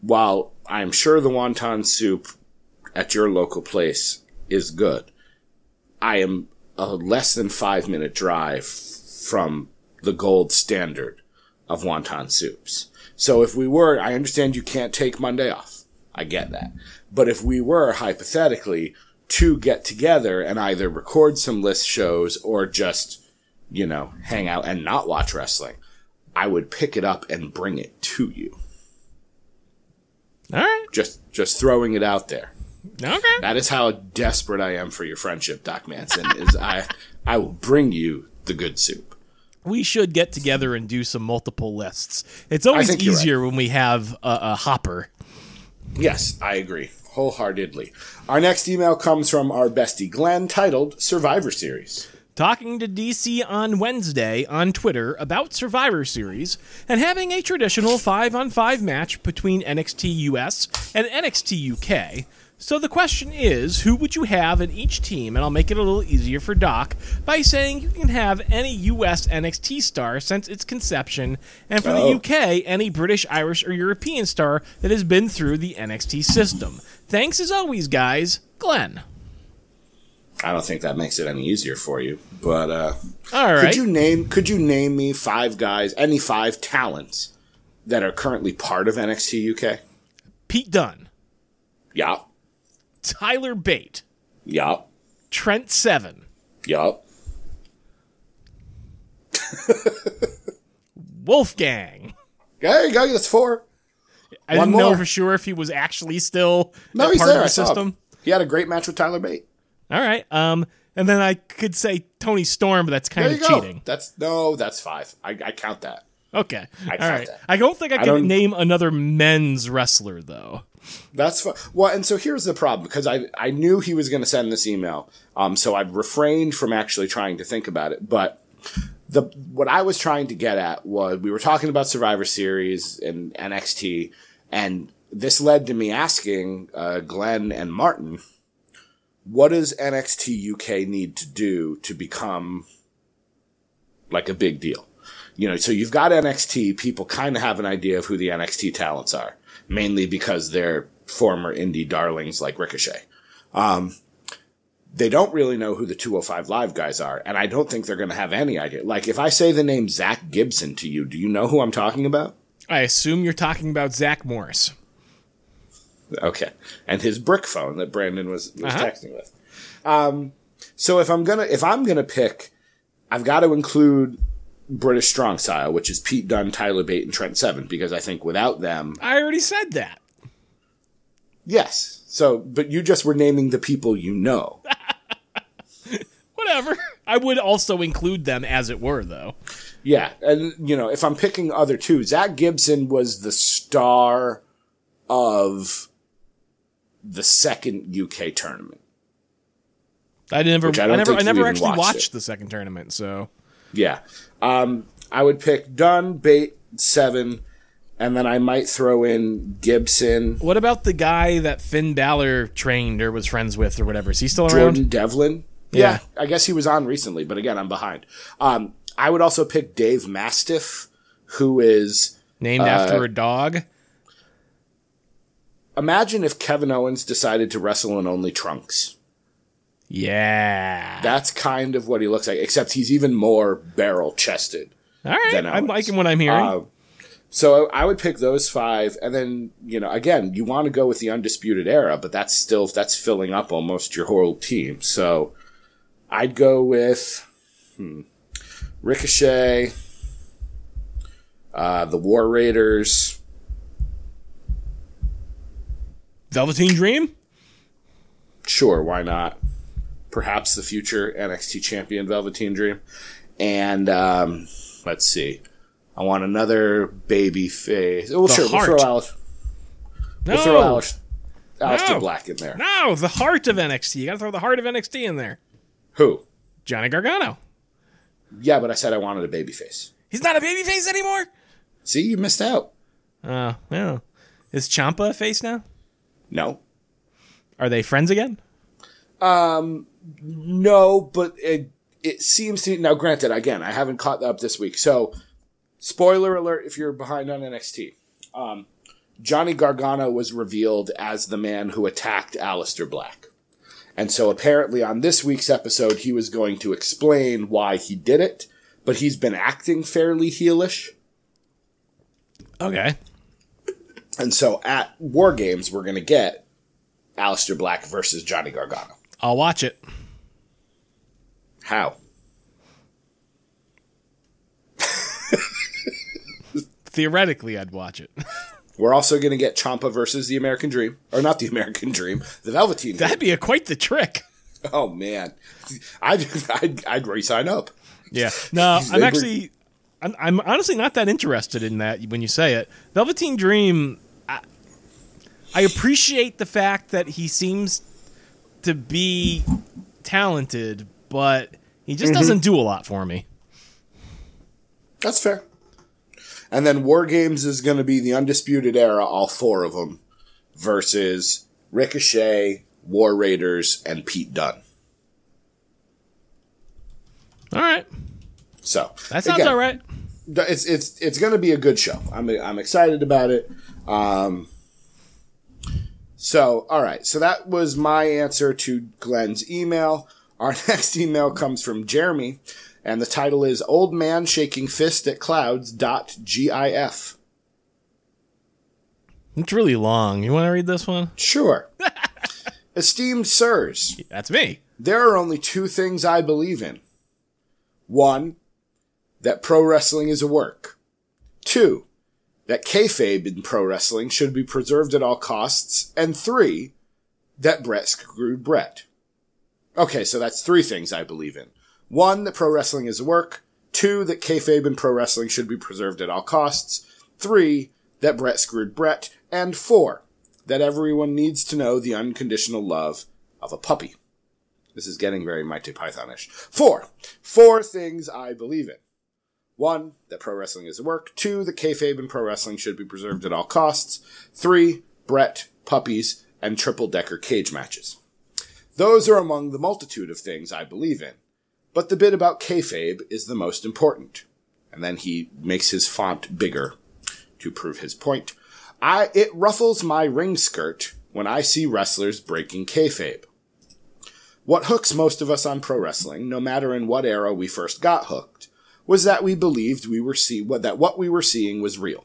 while I'm sure the wonton soup at your local place is good, I am a less than five minute drive from the gold standard of wonton soups. So if we were, I understand you can't take Monday off. I get that. But if we were hypothetically to get together and either record some list shows or just, you know, hang out and not watch wrestling, I would pick it up and bring it to you. All right. Just just throwing it out there. Okay. That is how desperate I am for your friendship, Doc Manson. Is I I will bring you the good soup. we should get together and do some multiple lists. It's always think you're easier when we have a, a hopper. Yes, I agree wholeheartedly. Our next email comes from our bestie Glenn, titled Survivor Series. Talking to DC on Wednesday on Twitter about Survivor Series and having a traditional 5 on 5 match between NXT US and NXT UK. So the question is, who would you have in each team? And I'll make it a little easier for Doc by saying you can have any US NXT star since its conception, and for Oh. the UK, any British, Irish, or European star that has been through the NXT system. Thanks as always, guys. Glenn. I don't think that makes it any easier for you. But uh, All right. could you name could you name me five guys, any five talents that are currently part of NXT UK? Pete Dunne, Yeah, Tyler Bate, yeah, Trent Seven, yeah. Wolfgang. There you go. That's four. I One didn't know for sure if he was actually still No, he's part there. of the saw him. system. He had a great match with Tyler Bate. All right. Um, and then I could say Toni Storm, but that's kind There of you go. cheating. That's no, that's five. I, I count that. Okay. I All count I don't think I can don't- name another men's wrestler though. That's fine. Well, and so here's the problem because I I knew he was going to send this email, um, so I refrained from actually trying to think about it. But the what I was trying to get at was we were talking about Survivor Series and NXT, and this led to me asking uh, Glenn and Martin, what does NXT UK need to do to become like a big deal? You know, so you've got NXT. People kind of have an idea of who the NXT talents are, mainly because they're former indie darlings like Ricochet. Um, they don't really know who the 205 Live guys are, and I don't think they're going to have any idea. Like, if I say the name Zach Gibson to you, do you know who I'm talking about? I assume you're talking about Zach Morris. Okay, and his brick phone that Brandon was, was Uh-huh. texting with. Um, so if I'm gonna if I'm gonna pick, I've got to include British Strong Style, which is Pete Dunne, Tyler Bate, and Trent Seven, because I think without them, I already said that. yes. So, but you just were naming the people you know. Whatever. I would also include them as it were, though. Yeah, and you know, if I'm picking other two, Zach Gibson was the star of the second UK tournament. I never, I I, never, I never actually watched watched, the second tournament. So Yeah, um, I would pick Dunne, Bate, Seven, and then I might throw in Gibson, what about the guy that Finn Balor trained or was friends with or whatever? Is he still around? Jordan? Devlin. Yeah. I guess he was on recently, but again, I'm behind. Um, I would also pick Dave Mastiff, who is Named after a dog. imagine if Kevin Owens decided to wrestle in only trunks. Yeah. That's kind of what he looks like, except he's even more barrel chested. All right. than I'm liking what I'm hearing. Uh, so I would pick those five, and then you know, again, you want to go with the undisputed era, but that's still that's filling up almost your whole team. So I'd go with hmm, Ricochet, uh, the War Raiders, Velveteen Dream. Sure, why not? Perhaps the future NXT champion Velveteen Dream. And um, let's see. I want another baby face. Oh, The sure, Heart. we'll throw Alice. No. We'll throw Alice, Aleister No. Black in there. No, the heart of NXT. You got to throw the heart of NXT in there. Who? Johnny Gargano. Yeah, but I said I wanted a baby face. He's not a baby face anymore. See, you missed out. Oh, well. Is Ciampa a face now? No. Are they friends again? No, but it it seems to now. Granted, again, I haven't caught up this week, so spoiler alert if you're behind on NXT. Um, Johnny Gargano was revealed as the man who attacked Aleister Black, and so apparently on this week's episode, he was going to explain why he did it. But he's been acting fairly heelish, Okay. and so at War Games, we're going to get Aleister Black versus Johnny Gargano. I'll watch it. How? Theoretically, I'd watch it. We're also going to get Ciampa versus the American Dream, or not the American Dream, the Velveteen. That'd be a, quite the trick. Oh man, I'd I'd, I'd re-sign up. Yeah. No, I'm actually, I'm, I'm honestly not that interested in that when you say it. Velveteen Dream, I, I appreciate the fact that he seems to be talented, but he just doesn't do a lot for me. That's fair. And then War Games is going to be the Undisputed Era, all four of them, versus Ricochet, War Raiders, and Pete Dunne. All right. So That sounds again, all right. It's it's it's going to be a good show. I'm I'm excited about it. Um, so all right, so that was my answer to Glenn's email. Our next email comes from Jeremy, and the title is Old Man Shaking Fist at Clouds.gif. It's really long. You want to read this one? Sure. Esteemed sirs, That's me. there are only two things I believe in. One, that pro wrestling is a work. Two, that kayfabe in pro wrestling should be preserved at all costs. And three, that Brett screwed Brett. Okay, so that's three things I believe in. One, that pro wrestling is work. Two, that kayfabe in pro wrestling should be preserved at all costs. Three, that Brett screwed Brett. And four, that everyone needs to know the unconditional love of a puppy. This is getting very Mighty Pythonish. Four. Four things I believe in. One, that pro wrestling is a work. Two, that kayfabe in pro wrestling should be preserved at all costs. Three, Brett, puppies, and triple decker cage matches. Those are among the multitude of things I believe in. But the bit about kayfabe is the most important. And then he makes his font bigger to prove his point. I, it ruffles my ring skirt when I see wrestlers breaking kayfabe. What hooks most of us on pro wrestling, no matter in what era we first got hooked, was that we believed we were see that what we were seeing was real.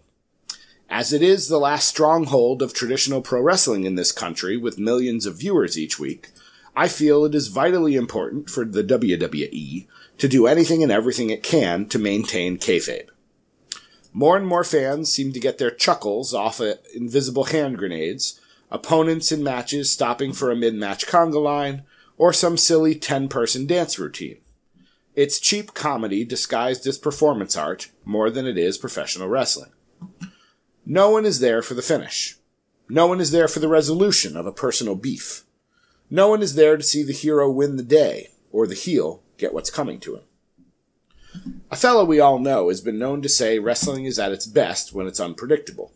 As it is the last stronghold of traditional pro wrestling in this country with millions of viewers each week, I feel it is vitally important for the WWE to do anything and everything it can to maintain kayfabe. More and more fans seem to get their chuckles off of invisible hand grenades, opponents in matches stopping for a mid-match conga line, or some silly 10-person dance routine. It's cheap comedy disguised as performance art more than it is professional wrestling. No one is there for the finish. No one is there for the resolution of a personal beef. No one is there to see the hero win the day or the heel get what's coming to him. A fellow we all know has been known to say wrestling is at its best when it's unpredictable.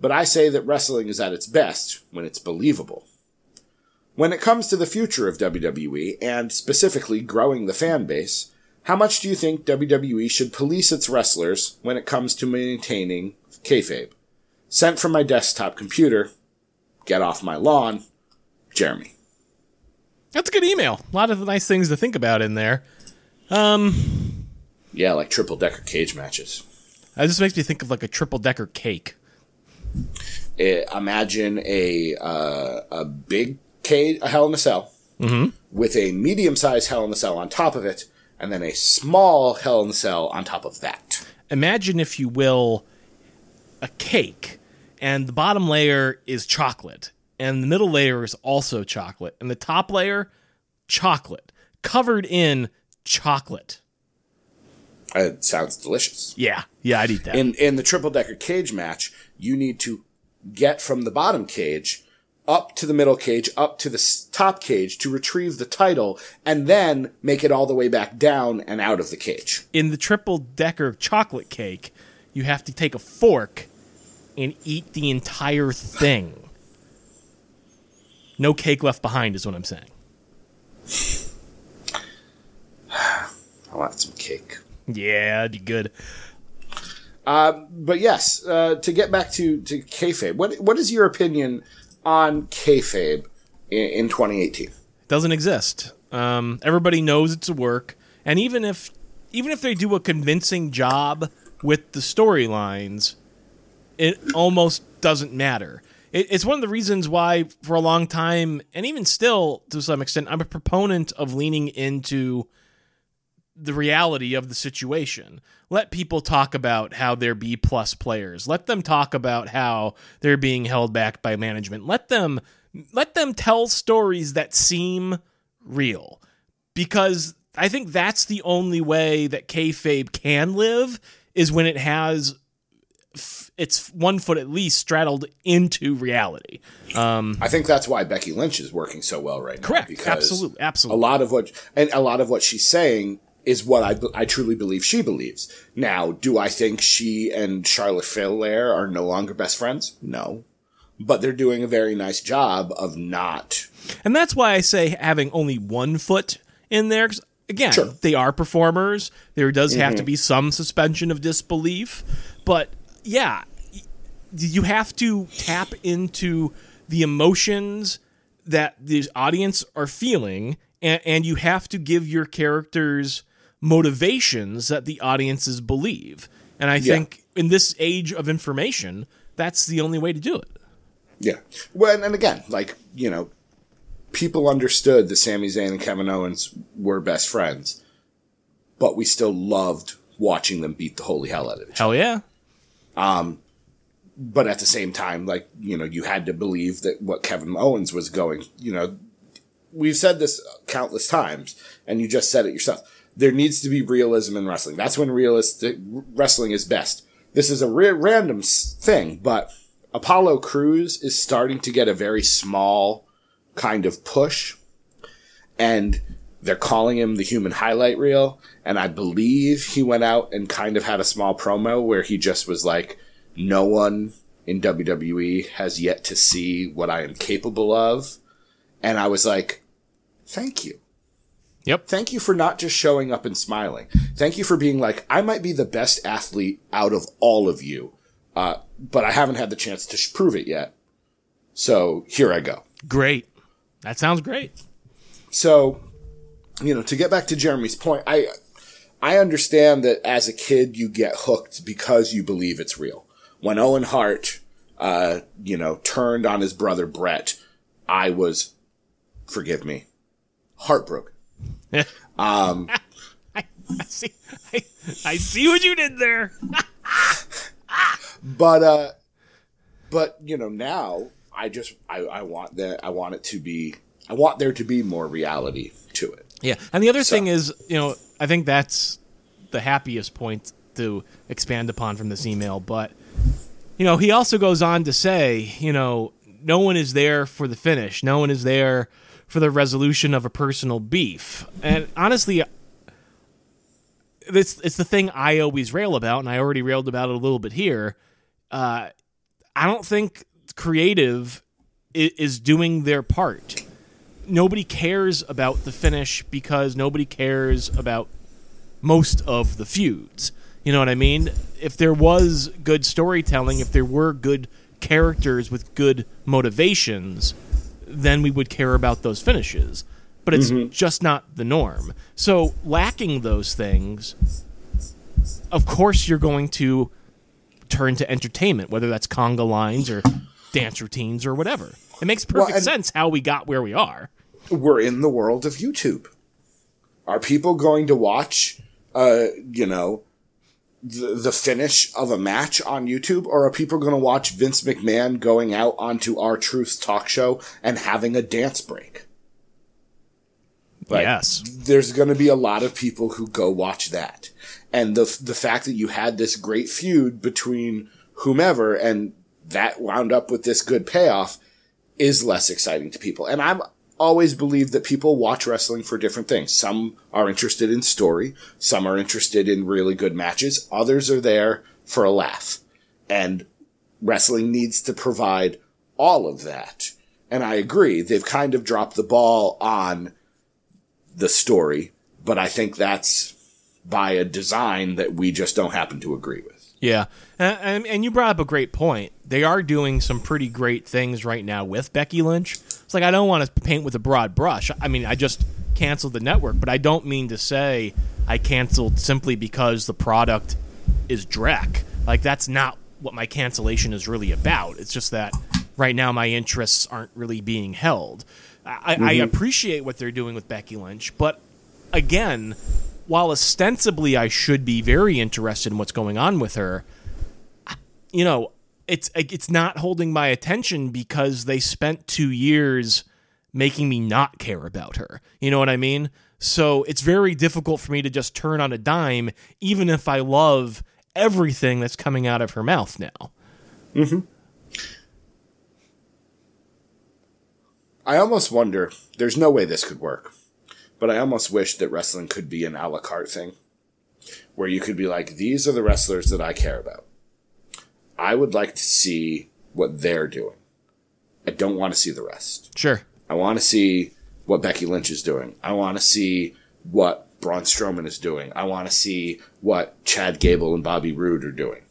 But I say that wrestling is at its best when it's believable. When it comes to the future of WWE, and specifically growing the fan base, how much do you think WWE should police its wrestlers when it comes to maintaining kayfabe? Sent from my desktop computer. Get off my lawn. Jeremy. That's a good email. A lot of nice things to think about in there. Um, Yeah, like triple decker cage matches. that just makes me think of like a triple decker cake. Eh, imagine a uh, a big cage, a Hell in a Cell, mm-hmm. with a medium sized Hell in a Cell on top of it, and then a small Hell in a Cell on top of that. Imagine, if you will, a cake, and the bottom layer is chocolate, and the middle layer is also chocolate, and the top layer, chocolate, covered in chocolate. Uh, it sounds delicious. Yeah, yeah, I'd eat that. In in the triple decker cage match, you need to get from the bottom cage up to the middle cage, up to the top cage to retrieve the title, and then make it all the way back down and out of the cage. in the triple decker chocolate cake, you have to take a fork and eat the entire thing. No cake left behind, is what I'm saying. I want some cake. Yeah, it'd be good. But yes, uh, to get back to to kayfabe, what what is your opinion on kayfabe in, in 2018? doesn't exist. Um, everybody knows it's a work, and even if even if they do a convincing job with the storylines, it almost doesn't matter. It, it's one of the reasons why, for a long time, and even still to some extent, I'm a proponent of leaning into the reality of the situation. Let people talk about how they're B plus players. Let them talk about how they're being held back by management. Let them let them tell stories that seem real. Because I think that's the only way that kayfabe can live is when it has f- its one foot at least straddled into reality. Um, I think that's why Becky Lynch is working so well right now. Correct. Because Absolutely. A lot of what and a lot of what she's saying is what I I truly believe she believes. Now, do I think she and Charlotte Flair are no longer best friends? No. But they're doing a very nice job of not And that's why I say having only one foot in there. again, Sure. they are performers. There does have to mm-hmm. be some suspension of disbelief. But yeah, you have to tap into the emotions that the audience are feeling and, and you have to give your characters motivations that the audiences believe. And I Yeah. think in this age of information, that's the only way to do it. Yeah. Well, and, again, like, you know, people understood that Sami Zayn and Kevin Owens were best friends, but we still loved watching them beat the holy hell out of each other. Hell yeah. Um, But at the same time, like, you know, you had to believe that what Kevin Owens was going, you know, we've said this countless times, and you just said it yourself. There needs to be realism in wrestling. That's when realistic wrestling is best. This is a ra- random thing, but Apollo Crews is starting to get a very small kind of push, and they're calling him the human highlight reel. And I believe he went out and kind of had a small promo where he just was like, "No one in WWE has yet to see what I am capable of," and I was like, "Thank you." Yep. Thank you for not just showing up and smiling. Thank you for being like, I might be the best athlete out of all of you, uh, but I haven't had the chance to sh- prove it yet. So here I go. Great. That sounds great. So, you know, to get back to Jeremy's point, I I understand that as a kid you get hooked because you believe it's real. When Owen Hart, uh, you know, turned on his brother Brett, I was, forgive me, heartbroken. um, I, I see. I, I see what you did there. But uh but you know, now I just I, I want that I want it to be I want there to be more reality to it. Yeah, and the other thing is, you know, I think that's the happiest point to expand upon from this email. But you know, he also goes on to say, you know, no one is there for the finish. No one is there for the resolution of a personal beef. And honestly, it's it's the thing I always rail about, and I already railed about it a little bit here. Uh, I don't think creative is doing their part nobody cares about the finish because nobody cares about most of the feuds. You know what I mean? If there was good storytelling, if there were good characters with good motivations, then we would care about those finishes. But it's just not the norm. So, lacking those things, of course, you're going to turn to entertainment, whether that's conga lines or dance routines or whatever. It makes perfect and- sense how we got where we are. We're in the world of YouTube. Are people going to watch uh, you know, the, the finish of a match on YouTube, or are people going to watch Vince McMahon going out onto R-Truth talk show and having a dance break? Like, yes. there's going to be a lot of people who go watch that. And the the fact that you had this great feud between whomever and that wound up with this good payoff is less exciting to people. And I'm always believed that people watch wrestling for different things. Some are interested in story, some are interested in really good matches, others are there for a laugh. And wrestling needs to provide all of that. And I agree, they've kind of dropped the ball on the story, but I think that's by a design that we just don't happen to agree with. Yeah, and, and, and you brought up a great point. They are doing some pretty great things right now with Becky Lynch. It's like I don't want to paint with a broad brush. I mean, I just canceled the network, but I don't mean to say I canceled simply because the product is dreck. Like that's not what my cancellation is really about. It's just that right now my interests aren't really being held. I, I mm-hmm. appreciate what they're doing with Becky Lynch, but again, while ostensibly I should be very interested in what's going on with her, you know, it's it's not holding my attention because they spent 2 years making me not care about her. You know what I mean? So it's very difficult for me to just turn on a dime even if I love everything that's coming out of her mouth now. Mm-hmm. I almost wonder, there's no way this could work, but I almost wish that wrestling could be an a la carte thing where you could be like, these are the wrestlers that I care about. I would like to see what they're doing. I don't want to see the rest. Sure. I want to see what Becky Lynch is doing. I want to see what Braun Strowman is doing. I want to see what Chad Gable and Bobby Roode are doing,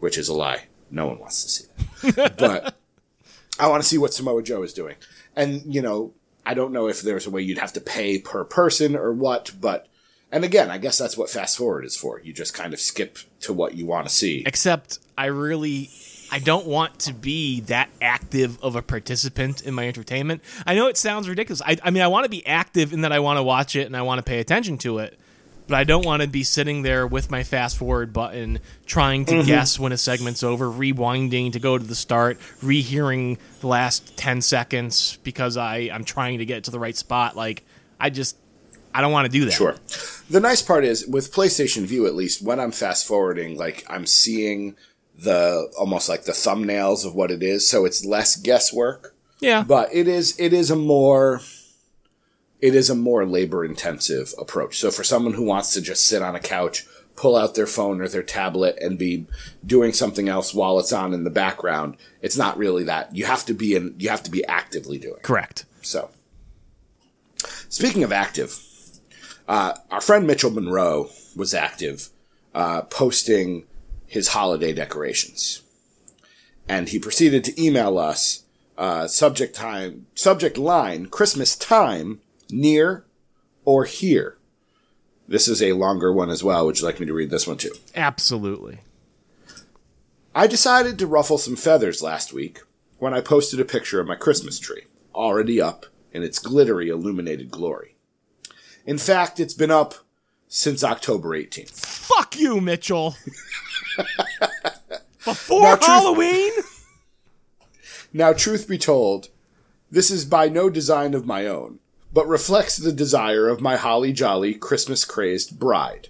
which is a lie. No one wants to see that. but I want to see what Samoa Joe is doing. And, you know, I don't know if there's a way you'd have to pay per person or what, but and again, I guess that's what fast forward is for. You just kind of skip to what you want to see. Except I really I don't want to be that active of a participant in my entertainment. I know it sounds ridiculous. I, I mean, I want to be active in that I want to watch it and I want to pay attention to it, but I don't want to be sitting there with my fast forward button trying to Mm-hmm. guess when a segment's over, rewinding to go to the start, rehearing the last 10 seconds because I, I'm trying to get to the right spot. Like, I just, I don't want to do that. Sure. The nice part is with PlayStation Vue, at least when I'm fast forwarding, like I'm seeing the almost like the thumbnails of what it is, so it's less guesswork. Yeah. But it is it is a more it is a more labor intensive approach. So for someone who wants to just sit on a couch, pull out their phone or their tablet and be doing something else while it's on in the background, it's not really that. You have to be in you have to be actively doing. it. Correct. So, speaking of active, uh, our friend Mitchell Monroe was active, uh, posting his holiday decorations, and he proceeded to email us uh, subject time subject line Christmas time near or here. This is a longer one as well. Would you like me to read this one too? Absolutely. I decided to ruffle some feathers last week when I posted a picture of my Christmas tree, already up in its glittery illuminated glory. In fact, it's been up since October 18th. Fuck you, Mitchell. Before Now, truth- Halloween? Now, truth be told, this is by no design of my own, but reflects the desire of my holly jolly Christmas crazed bride.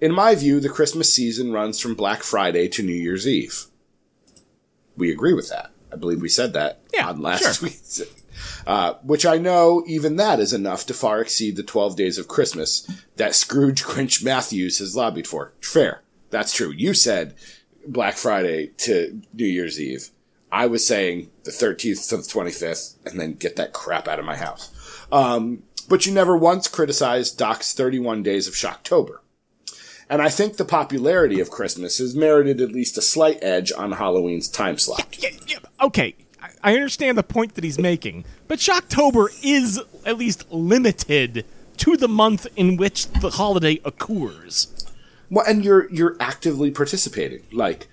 In my view, the Christmas season runs from Black Friday to New Year's Eve. We agree with that. I believe we said that Yeah, on last sure. week's. Uh, which I know even that is enough to far exceed the 12 days of Christmas that Scrooge Grinch Matthews has lobbied for. Fair. That's true. You said Black Friday to New Year's Eve. I was saying the 13th to the 25th and then get that crap out of my house. Um, but you never once criticized Doc's 31 Days of Shocktober. And I think the popularity of Christmas has merited at least a slight edge on Halloween's time slot. Yeah, yeah, okay, I- I understand the point that he's making, but Shocktober is at least limited to the month in which the holiday occurs. Well, and you're you're actively participating. Like,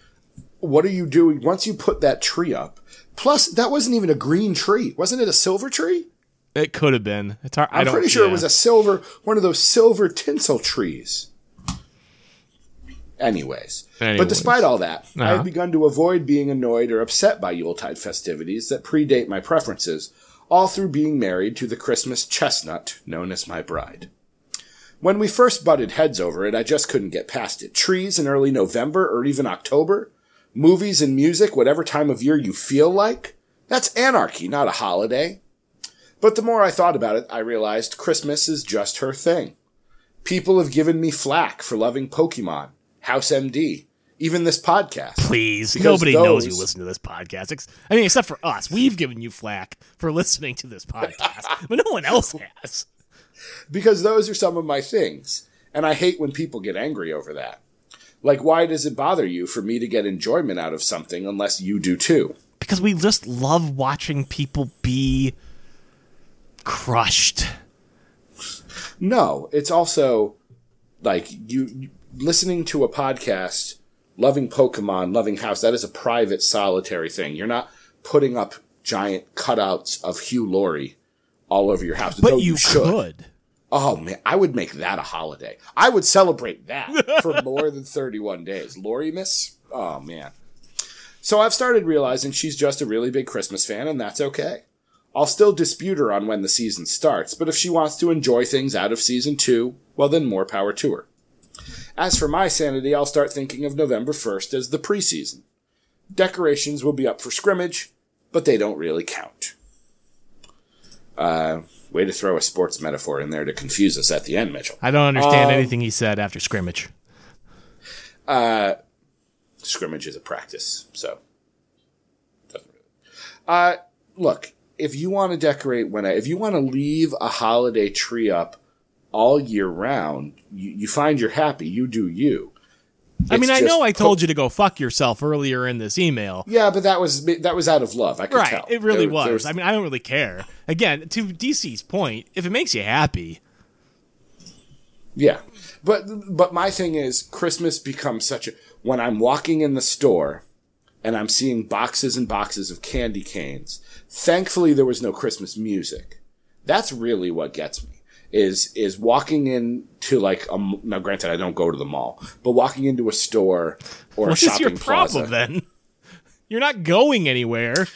what are you doing once you put that tree up? Plus, that wasn't even a green tree, wasn't it? A silver tree? It could have been. It's hard. I I'm pretty sure yeah. it was a silver, one of those silver tinsel trees. Anyways. Anyways. but despite all that, I Uh-huh. have begun to avoid being annoyed or upset by Yuletide festivities that predate my preferences, all through being married to the Christmas chestnut known as my bride. When we first butted heads over it, I just couldn't get past it. Trees in early November or even October, movies and music whatever time of year you feel like. That's anarchy, not a holiday. But the more I thought about it, I realized Christmas is just her thing. People have given me flack for loving Pokemon, House MD, even this podcast. Please, Because nobody knows you listen to this podcast. I mean, except for us. We've given you flack for listening to this podcast, but no one else has. Because those are some of my things. And I hate when people get angry over that. Like, why does it bother you for me to get enjoyment out of something unless you do too? Because we just love watching people be crushed. No, it's also like you, you listening to a podcast, loving Pokemon, loving House. That is a private, solitary thing. You're not putting up giant cutouts of Hugh Laurie all over your house. But though you, should. could. Oh man, I would make that a holiday. I would celebrate that for more than 31 days. Lori Miss? Oh man. So I've started realizing she's just a really big Christmas fan and that's okay. I'll still dispute her on when the season starts, but if she wants to enjoy things out of season 2, well then more power to her. As for my sanity, I'll start thinking of November 1st as the preseason. Decorations will be up for scrimmage, but they don't really count. Uh, way to throw a sports metaphor in there to confuse us at the end, Mitchell. I don't understand Um, anything he said after scrimmage. Scrimmage is a practice, so doesn't really. Uh, look, if you want to decorate when I, if you want to leave a holiday tree up all year round, you, you find you're happy. You do you. I mean, I know I po- told you to go fuck yourself earlier in this email. Yeah, but that was that was out of love. I could Right, tell. it really There- there was. I mean, I don't really care. Again, to DC's point, if it makes you happy, Yeah. But but my thing is Christmas becomes such a when I'm walking in the store and I'm seeing boxes and boxes of candy canes. Thankfully there was no Christmas music. That's really what gets me. Is is walking into like a now granted I don't go to the mall, but walking into a store or what a shopping your problem plaza, then? You're not going anywhere.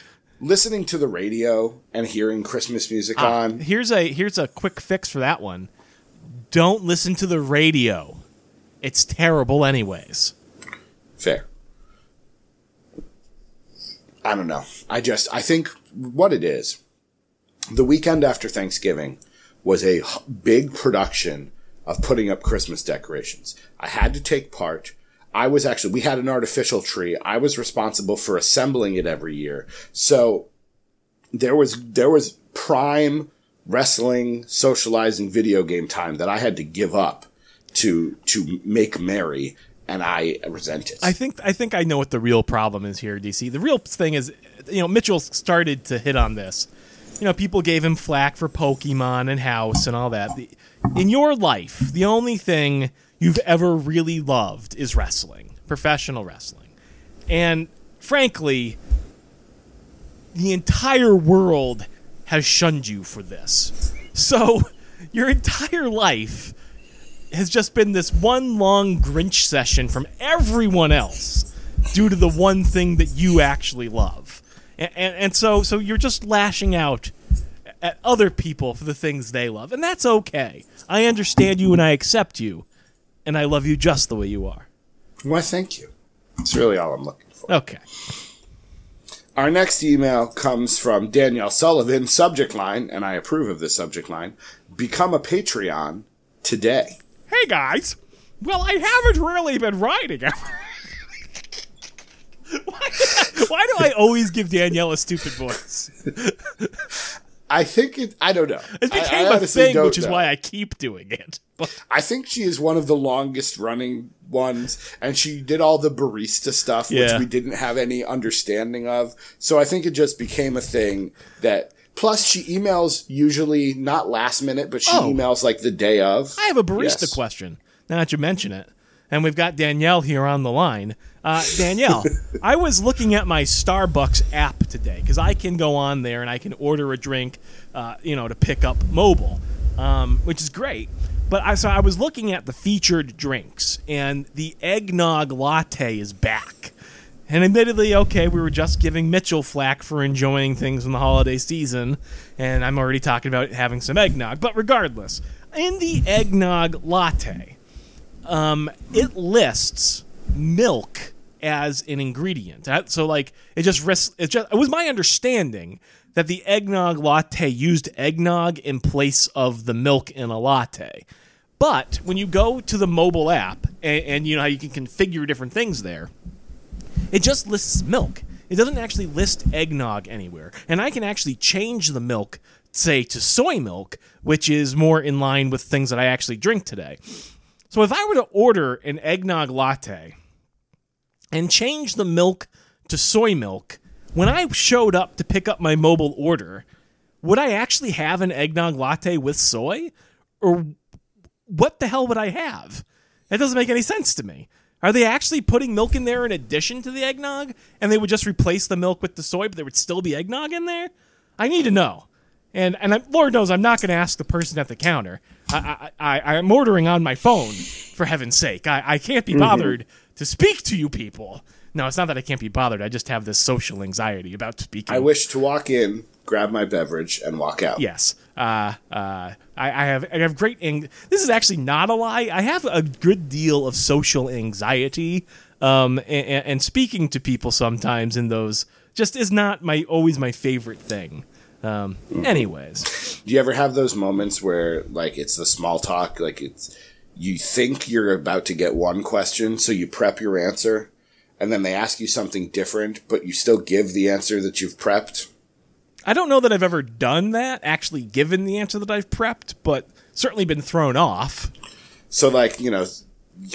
listening to the radio and hearing Christmas music Ah. on. Here's a here's a quick fix for that one. Don't listen to the radio. It's terrible anyways. Fair. I don't know. I just I think what it is. The weekend after Thanksgiving was a big production of putting up Christmas decorations. I had to take part. I was actually we had an artificial tree. I was responsible for assembling it every year. So there was there was prime wrestling, socializing, video game time that I had to give up to to make merry, and I resent it. I think I think I know what the real problem is here, DC. The real thing is, you know, Mitchell started to hit on this. You know, people gave him flack for Pokemon and House and all that. In your life, the only thing you've ever really loved is wrestling, professional wrestling, and frankly, the entire world has shunned you for this. So, your entire life has just been this one long Grinch session from everyone else due to the one thing that you actually love. And, and, and so, so you're just lashing out at other people for the things they love. And that's okay. I understand you and I accept you. And I love you just the way you are. Why, thank you. That's really all I'm looking for. Okay. Our next email comes from Danielle Sullivan, subject line, and I approve of this subject line Become a Patreon today. Hey guys. Well, I haven't really been writing. Why, why do I always give Danielle a stupid voice? I think it, I don't know. It I- I became a thing, which is know. why I keep doing it. But I think she is one of the longest running ones, and she did all the barista stuff, Yeah. which we didn't have any understanding of. So I think it just became a thing that. Plus, she emails usually not last minute, but she Oh. emails like the day of. I have a barista Yes. question. Now that you mention it, and we've got Danielle here on the line. Uh, Danielle, I was looking at my Starbucks app today because I can go on there and I can order a drink, uh, you know, to pick up mobile, um, which is great. But I so I was looking at the featured drinks, and the eggnog latte is back. And admittedly, okay, we were just giving Mitchell flack for enjoying things in the holiday season, and I'm already talking about having some eggnog. But regardless, in the eggnog latte, um, it lists milk as an ingredient. So, like, it just ris- it just it was my understanding that the eggnog latte used eggnog in place of the milk in a latte. But when you go to the mobile app, and, and you know how you can configure different things there, it just lists milk. It doesn't actually list eggnog anywhere. And I can actually change the milk, say, to soy milk, which is more in line with things that I actually drink today. So if I were to order an eggnog latte and change the milk to soy milk, when I showed up to pick up my mobile order, would I actually have an eggnog latte with soy? Or what the hell would I have? That doesn't make any sense to me. Are they actually putting milk in there in addition to the eggnog, and they would just replace the milk with the soy, but there would still be eggnog in there? I need to know. And and I, Lord knows I'm not going to ask the person at the counter. I, I, I I'm ordering on my phone, for heaven's sake. I, I can't be mm-hmm. bothered to speak to you people. No, it's not that I can't be bothered. I just have this social anxiety about speaking. I wish to walk in, grab my beverage, and walk out. Yes. Uh, uh, I, I have I have great. Ang- this is actually not a lie. I have a good deal of social anxiety, um, and, and speaking to people sometimes in those just is not my always my favorite thing. Um, anyways, Do you ever have those moments where like it's the small talk, like it's you think you're about to get one question, so you prep your answer, and then they ask you something different, but you still give the answer that you've prepped? I don't know that I've ever done that. Actually, given the answer that I've prepped, but certainly been thrown off. So like, you know,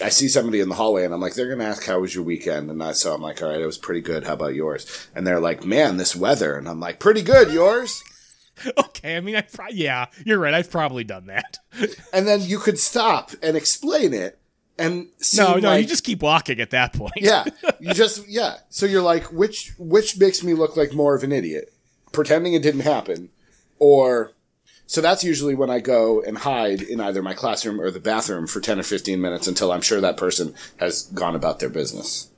I see somebody in the hallway and I'm like, they're going to ask, how was your weekend? And I, so I'm like, all right, it was pretty good. How about yours? And they're like, man, this weather. And I'm like, pretty good. Yours? Okay, I mean, I pro- yeah, you're right. I've probably done that. And then you could stop and explain it and No, no, like- you just keep walking at that point. yeah, you just yeah. So you're like, which which makes me look like more of an idiot, pretending it didn't happen, or so that's usually when I go and hide in either my classroom or the bathroom for ten or fifteen minutes until I'm sure that person has gone about their business.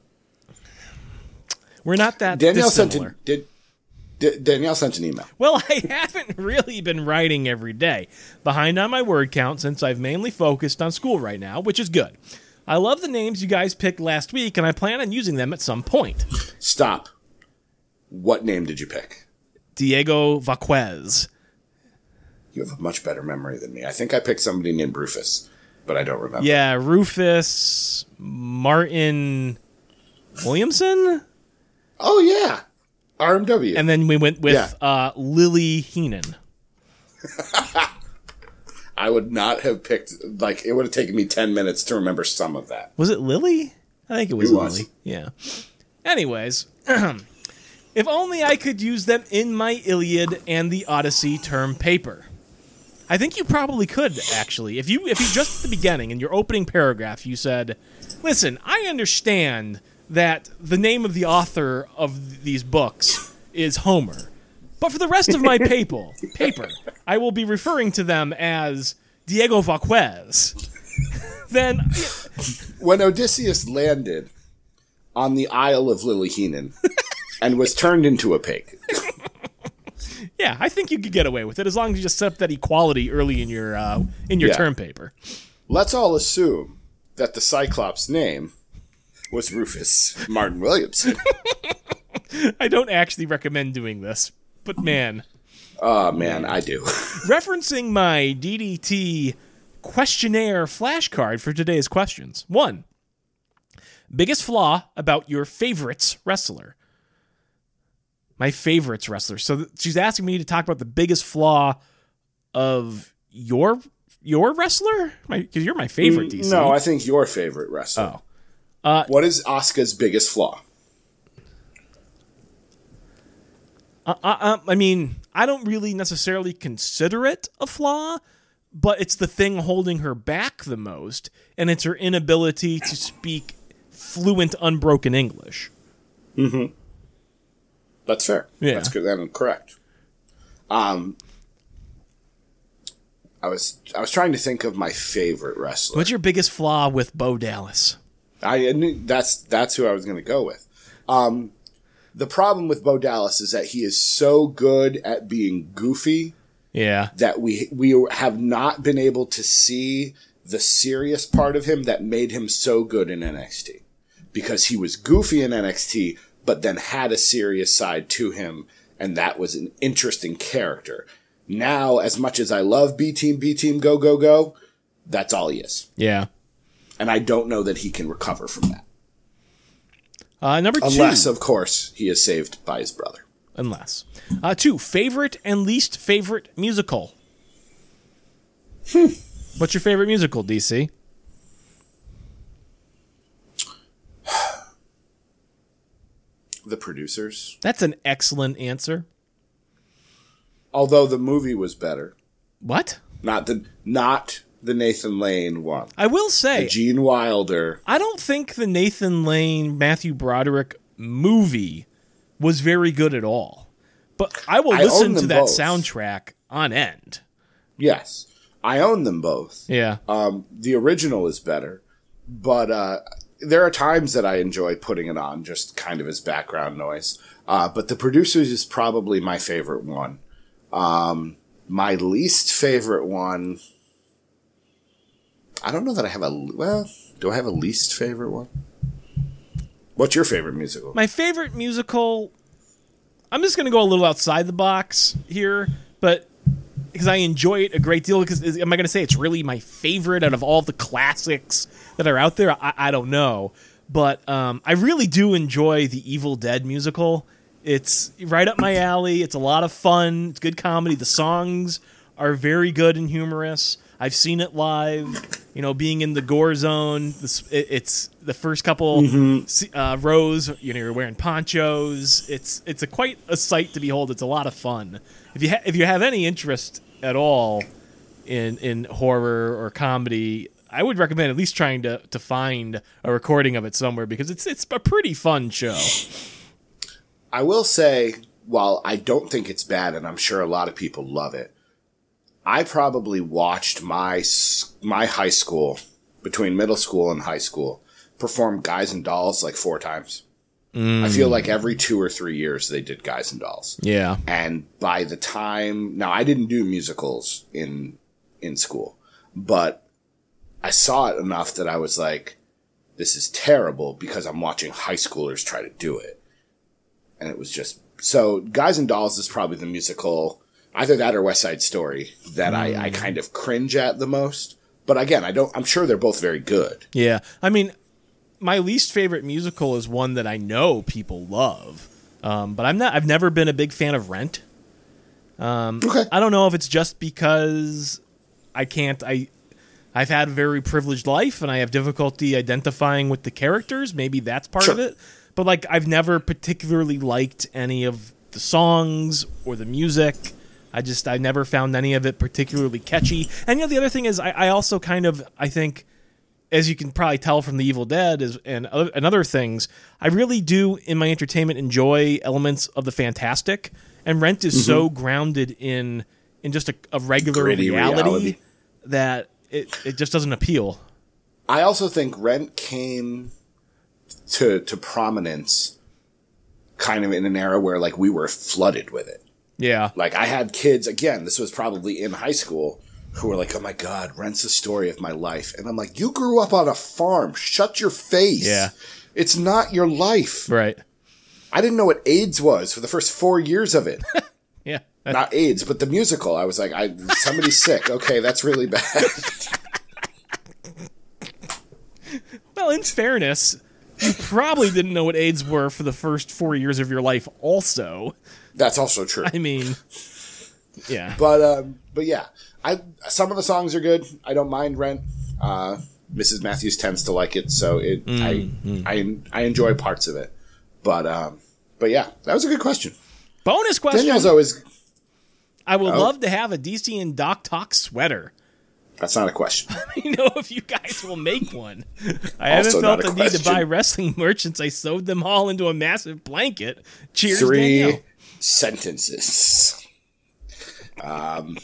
We're not that Danielle sent dissimilar. an, did. D- Danielle sent an email. Well, I haven't really been writing every day. Behind on my word count since I've mainly focused on school right now, which is good. I love the names you guys picked last week, and I plan on using them at some point. Stop. What name did you pick? Diego Vaquez. You have a much better memory than me. I think I picked somebody named Rufus, but I don't remember. Yeah, Rufus Martin Williamson, Oh yeah, RMW. and then we went with Yeah. uh, Lily Heenan. I would not have picked like it would have taken me ten minutes to remember some of that. Was it Lily? I think it was It was. Lily. Yeah. Anyways, if only I could use them in my Iliad and the Odyssey term paper. I think you probably could actually. If you if you just at the beginning in your opening paragraph you said, "Listen, I understand that the name of the author of these books is Homer, but for the rest of my paper, paper, I will be referring to them as Diego Vaquez." then When Odysseus landed on the Isle of Lilyheenan and was turned into a pig, Yeah, I think you could get away with it as long as you just set up that equality early in your uh, in your Yeah. term paper. let's all assume that the Cyclops' name was Rufus Martin Williams. I don't actually recommend doing this, but man, oh man, I do. referencing my DDT questionnaire flashcard for today's questions. One, biggest flaw about your favorites wrestler. My favorites wrestler. So th- she's asking me to talk about the biggest flaw of your your wrestler, because you're my favorite DC. Mm, no, I think your favorite wrestler. Oh. Uh, what is Asuka's biggest flaw? Uh, uh, I mean, I don't really necessarily consider it a flaw, but it's the thing holding her back the most, and it's her inability to speak fluent, unbroken English. Mm-hmm. That's fair. Yeah. That's good. Correct. Um, I was I was trying to think of my favorite wrestler. What's your biggest flaw with Bo Dallas? I knew that's that's who I was going to go with. Um, the problem with Bo Dallas is that he is so good at being goofy Yeah, that we we have not been able to see the serious part of him that made him so good in NXT because he was goofy in NXT but then had a serious side to him and that was an interesting character. Now as much as I love B team B team go go go that's all he is. yeah. And I don't know that he can recover from that. Uh, number two, Unless of course he is saved by his brother. unless uh, two, favorite and least favorite musical. What's your favorite musical, DC? The producers. That's an excellent answer. Although the movie was better. What? Not the not the Nathan Lane one. I will say, Gene Wilder. I don't think the Nathan Lane Matthew Broderick movie was very good at all. But I will I listen to that both. soundtrack on end. Yes. I own them both. Yeah. Um, the original is better, but uh, there are times that I enjoy putting it on just kind of as background noise. Uh, but the producers is probably my favorite one. Um, my least favorite one. I don't know that I have a well. Do I have a least favorite one? What's your favorite musical? My favorite musical I'm just going to go a little outside the box here, but because I enjoy it a great deal because am I going to say it's really my favorite out of all the classics that are out there? I, I don't know. But um, I really do enjoy the Evil Dead musical. It's right up my alley. It's a lot of fun. It's good comedy. The songs are very good and humorous. I've seen it live. You know, being in the gore zone. It's the first couple Mm-hmm. uh, rows. You know, you're wearing ponchos. It's it's a quite a sight to behold. It's a lot of fun. If you ha- if you have any interest at all in in horror or comedy, I would recommend at least trying to to find a recording of it somewhere because it's it's a pretty fun show. I will say, while I don't think it's bad, and I'm sure a lot of people love it, I probably watched my my high school between middle school and high school perform Guys and Dolls like four times. I feel like every two or three years they did Guys and Dolls. Yeah. And by the time now I didn't do musicals in in school, but I saw it enough that I was like, this is terrible because I'm watching high schoolers try to do it. And it was just so Guys and Dolls is probably the musical either that or West Side Story that I, I kind of cringe at the most. But again, I don't I'm sure they're both very good. Yeah. I mean, my least favorite musical is one that I know people love. Um, but I'm not I've never been a big fan of Rent. Okay. I don't know if it's just because I can't I I've had a very privileged life and I have difficulty identifying with the characters. Maybe that's part of it. But like I've never particularly liked any of the songs or the music. I just I never found any of it particularly catchy. And you know the other thing is I, I also kind of I think as you can probably tell from the Evil Dead is and other, and other things, I really do in my entertainment enjoy elements of the fantastic. And Rent is so mm-hmm. grounded in in just a, a regular reality, reality. that it it just doesn't appeal. I also think Rent came to to prominence kind of in an era where like we were flooded with it. Yeah, Like I had kids again, this was probably in high school who were like, "Oh my god, Rent's the story of my life." And I'm like, "You grew up on a farm. Shut your face." Yeah. It's not your life. right. I didn't know what AIDS was for the first 4 years of it. Yeah. not AIDS, but the musical. I was like, I somebody's sick. Okay, that's really bad. Well, in fairness, you probably didn't know what AIDS were for the first four years of your life. Also, that's also true. I mean, yeah, But um, but yeah, I some of the songs are good. I don't mind Rent. Uh, Mrs. Matthews tends to like it, so it I I I enjoy parts of it. But um, but yeah, that was a good question. bonus question. Danielle's always I would Oh. love to have a DC and Doc Talk sweater. that's not a question. you know if you guys will make one. I haven't felt the need to buy wrestling merch since I sewed them all into a massive blanket. Cheers, Three Danielle. Sentences. Um,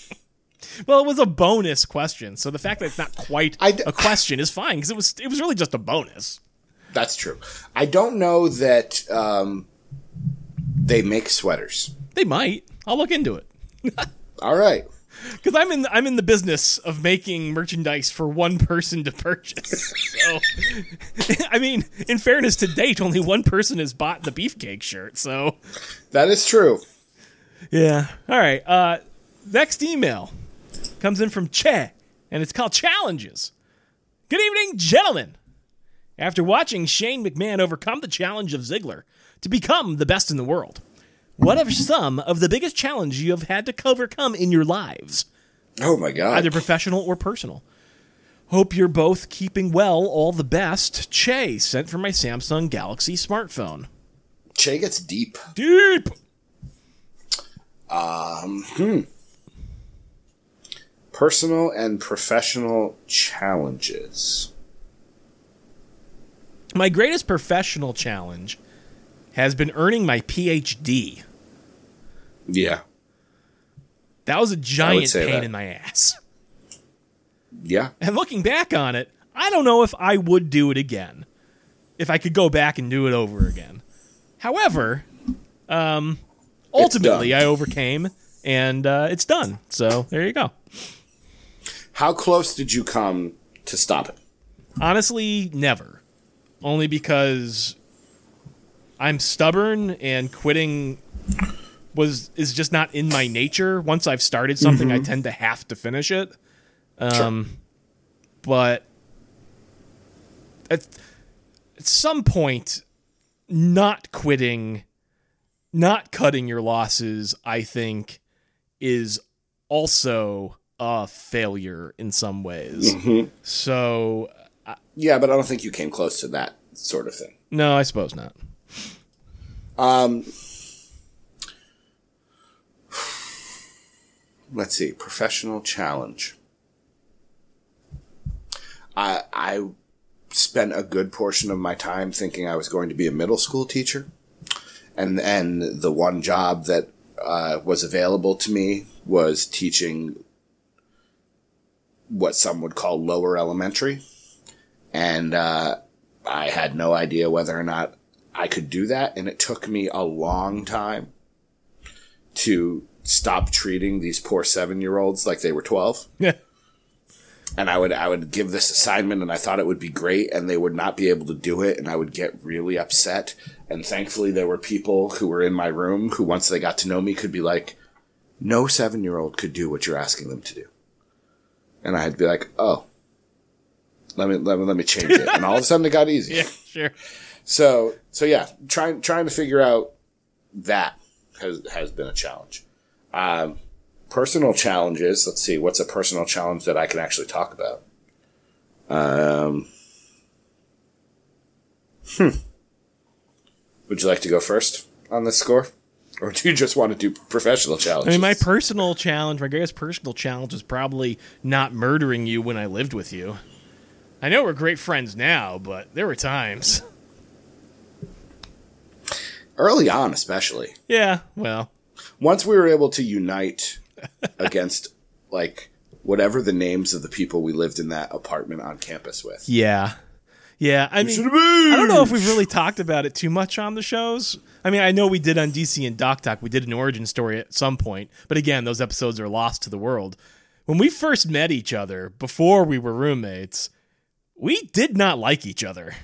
Well, it was a bonus question, so the fact that it's not quite d- a question is fine because it was it was really just a bonus. That's true. I don't know that um, they make sweaters. They might. I'll look into it All right. Because I'm in I'm in the business of making merchandise for one person to purchase. so, I mean, in fairness to date, only one person has bought the beefcake shirt. So, That is true. Yeah. All right. Uh, next email comes in from Che, and it's called Challenges. Good evening, gentlemen. After watching Shane McMahon overcome the challenge of Ziggler to become the best in the world, what are some of the biggest challenges you have had to overcome in your lives, Oh my god. either professional or personal? Hope you're both keeping well. All the best. Che, sent from my Samsung Galaxy smartphone. Che gets deep. Deep. Um. Personal and professional challenges. My greatest professional challenge has been earning my PhD. Yeah. That was a giant pain that. in my ass. Yeah. And looking back on it, I don't know if I would do it again. If I could go back and do it over again. However, um, ultimately. I overcame and uh, it's done. So there you go. How close did you come to stop it? Honestly, never. Only because I'm stubborn and quitting was is just not in my nature. Once I've started something, I mm-hmm. tend to have to finish it. Um, but at, at some point, not quitting, not cutting your losses, I think, is also a failure in some ways. Mm-hmm. So uh, Yeah, but I don't think you came close to that sort of thing. no, I suppose not. Um, Let's see, professional challenge. I I spent a good portion of my time thinking I was going to be a middle school teacher, and and the one job that uh, was available to me was teaching what some would call lower elementary, and uh, I had no idea whether or not I could do that, and it took me a long time to stop treating these poor seven year olds like they were twelve Yeah. and I would I would give this assignment and I thought it would be great and they would not be able to do it and I would get really upset and thankfully there were people who were in my room who once they got to know me could be like no 7-year-old could do what you're asking them to do. And I'd be like, "Oh. Let me let me let me change it." And all of a sudden it got easy. Yeah, sure. So so yeah, trying trying to figure out that has has been a challenge. Um, personal challenges. Let's see, what's a personal challenge that I can actually talk about? Um, hmm. Would you like to go first on this score, or do you just want to do professional challenges? I mean, my personal challenge, my greatest personal challenge was probably not murdering you when I lived with you. I know we're great friends now, but there were times. early on, especially Yeah, well, once we were able to unite against like whatever the names of the people we lived in that apartment on campus with. yeah. Yeah, I mean, I don't know if we've really talked about it too much on the shows. I mean, I know we did on DC and Doc Talk. We did an origin story at some point, but again, those episodes are lost to the world. When we first met each other, before we were roommates, we did not like each other.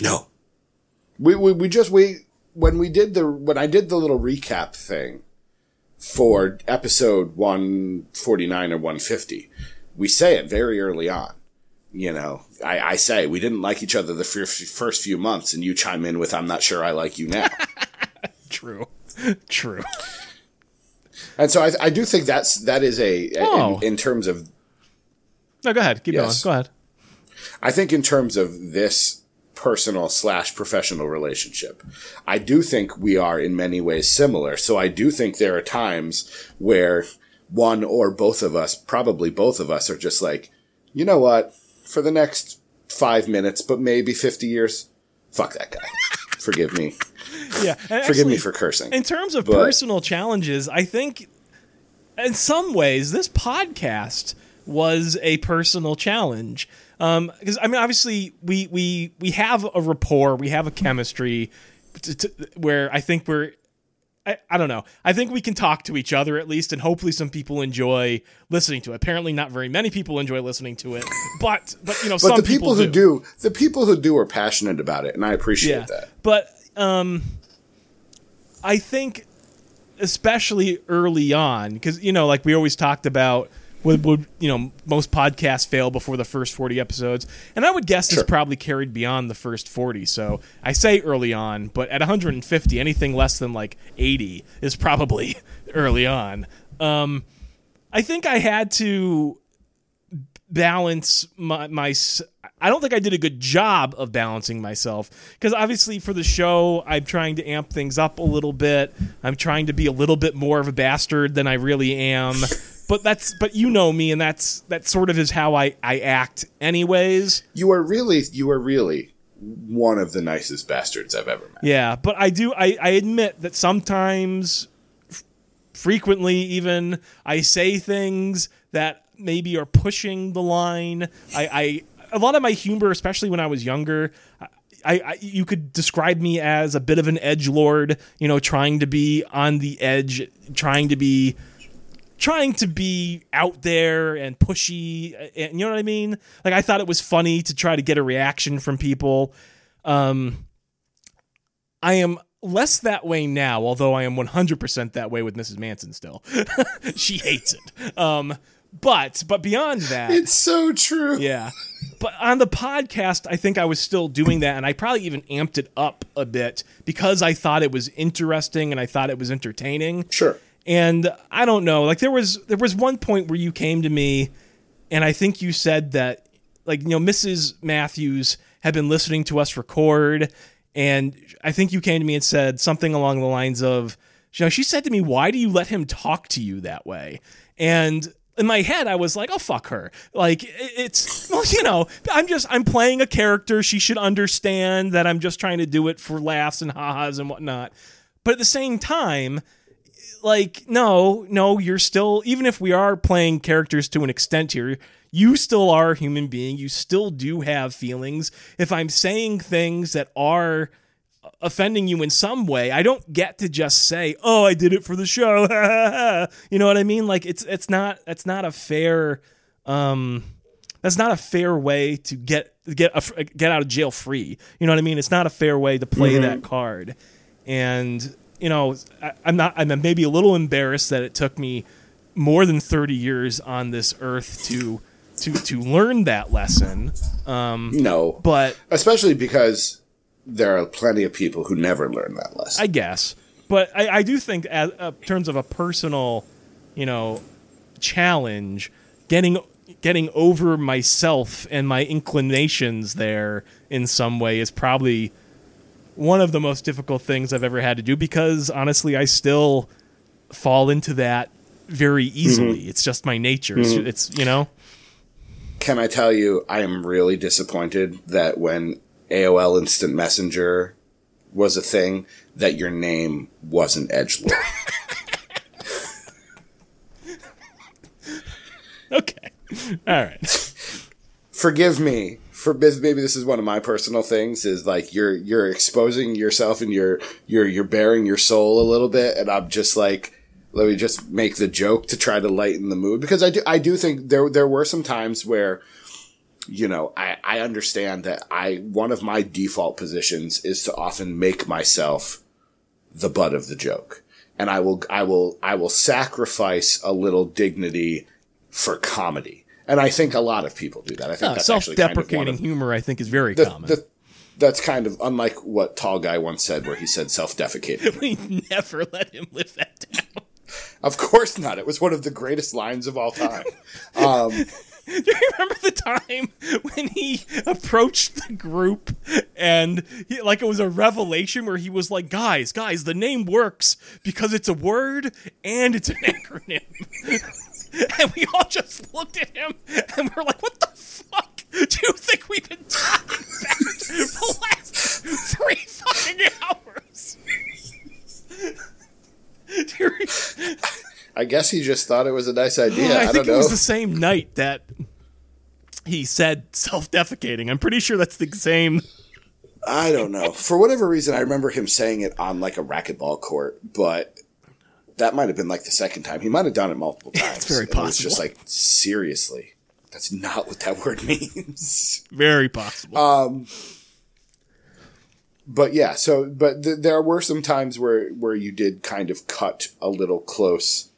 No. We, we we just we when we did the when I did the little recap thing for episode 149 or 150, we say it very early on. You know, I, I say we didn't like each other the fir- first few months, and you chime in with, "I'm not sure I like you now." True. True. and so I, I do think that's that is a Oh. in, in terms of No, go ahead. Keep Yes. going. Go ahead. I think in terms of this personal slash professional relationship, I do think we are in many ways similar. So I do think there are times where one or both of us, probably both of us, are just like, you know what? For the next five minutes, but maybe 50 years, fuck that guy. Forgive me. Yeah. Forgive me for cursing. In terms of But- personal challenges, I think in some ways this podcast was a personal challenge. Because I mean, obviously, we we we have a rapport, we have a chemistry, to, to, where I think we're. I, I don't know. I think we can talk to each other at least, and hopefully, some people enjoy listening to it. Apparently, not very many people enjoy listening to it, but but you know, But some the people, who do. do, the people who do are passionate about it, and I appreciate that. But um, I think, especially early on, because you know, like we always talked about, would, would you know most podcasts fail before the first forty episodes, and I would guess Sure. this probably carried beyond the first forty. So I say early on, but at 150, anything less than like 80 is probably early on. Um, I think I had to balance my, my I don't think I did a good job of balancing myself because obviously for the show I'm trying to amp things up a little bit. I'm trying to be a little bit more of a bastard than I really am. but that's but you know me and that's that sort of is how I I act anyways. You are really, you are really one of the nicest bastards I've ever met. Yeah, but I do I I admit that sometimes f- frequently even I say things that maybe are pushing the line. I, I a lot of my humor, especially when I was younger, I, I you could describe me as a bit of an edge lord. You know, trying to be on the edge, trying to be trying to be out there and pushy and you know what I mean? Like I thought it was funny to try to get a reaction from people. Um I am less that way now, although I am 100% that way with Mrs. Manson still. she hates it. Um but but beyond that It's so true. yeah. But on the podcast, I think I was still doing that, and I probably even amped it up a bit because I thought it was interesting and I thought it was entertaining. Sure. And I don't know, like there was there was one point where you came to me and I think you said that like you know Mrs. Matthews had been listening to us record and I think you came to me and said something along the lines of you know she said to me why do you let him talk to you that way? And in my head I was like oh fuck her. Like it's well you know I'm just I'm playing a character. She should understand that I'm just trying to do it for laughs and ha-has and whatnot. But at the same time like no no you're still even if we are playing characters to an extent here you still are a human being. You still do have feelings. If i'm saying things that are offending you in some way i don't get to just say oh i did it for the show. You know what i mean? Like it's it's not that's not a fair um that's not a fair way to get get a, get out of jail free. You know what i mean? It's not a fair way to play mm-hmm. that card. And you know, I, am not. I'm maybe a little embarrassed that it took me more than 30 years on this earth to to to learn that lesson. Um, no, but especially because there are plenty of people who never learn that lesson. I guess, but I, I do think, as uh, terms of a personal, you know, challenge, getting getting over myself and my inclinations there in some way is probably one of the most difficult things I've ever had to do because honestly, I still fall into that very easily. Mm-hmm. It's just my nature. Mm-hmm. It's, it's, you know. Can I tell you, I am really disappointed that when AOL Instant Messenger was a thing, that your name wasn't Edgelord. okay. All right. Forgive me for maybe this is one of my personal things is like you're you're exposing yourself and you're you're you're bearing your soul a little bit and I'm just like let me just make the joke to try to lighten the mood because I do I do think there there were some times where you know I I understand that I one of my default positions is to often make myself the butt of the joke. And I will I will I will sacrifice a little dignity for comedy and I think a lot of people do that. I think self-deprecating kind of humor. I think is very the, common. The, that's kind of unlike what Tall Guy once said, where he said self-defecating. we never let him live that down. Of course not. It was one of the greatest lines of all time. Um, Do you remember the time when he approached the group and he, like it was a revelation where he was like, "Guys, guys, the name works because it's a word and it's an acronym." and we all just looked at him and we're like, "What the fuck do you think we've been talking about for the last three fucking hours?" I guess he just thought it was a nice idea. I, I think it was the same night that he said self-defecating. I'm pretty sure that's the same. I don't know. For whatever reason, I remember him saying it on like a racquetball court, but that might have been like the second time. He might have done it multiple times. It's very possible. It's just like seriously, that's not what that word means. Very possible. Um, but yeah, so but th- there were some times where where you did kind of cut a little close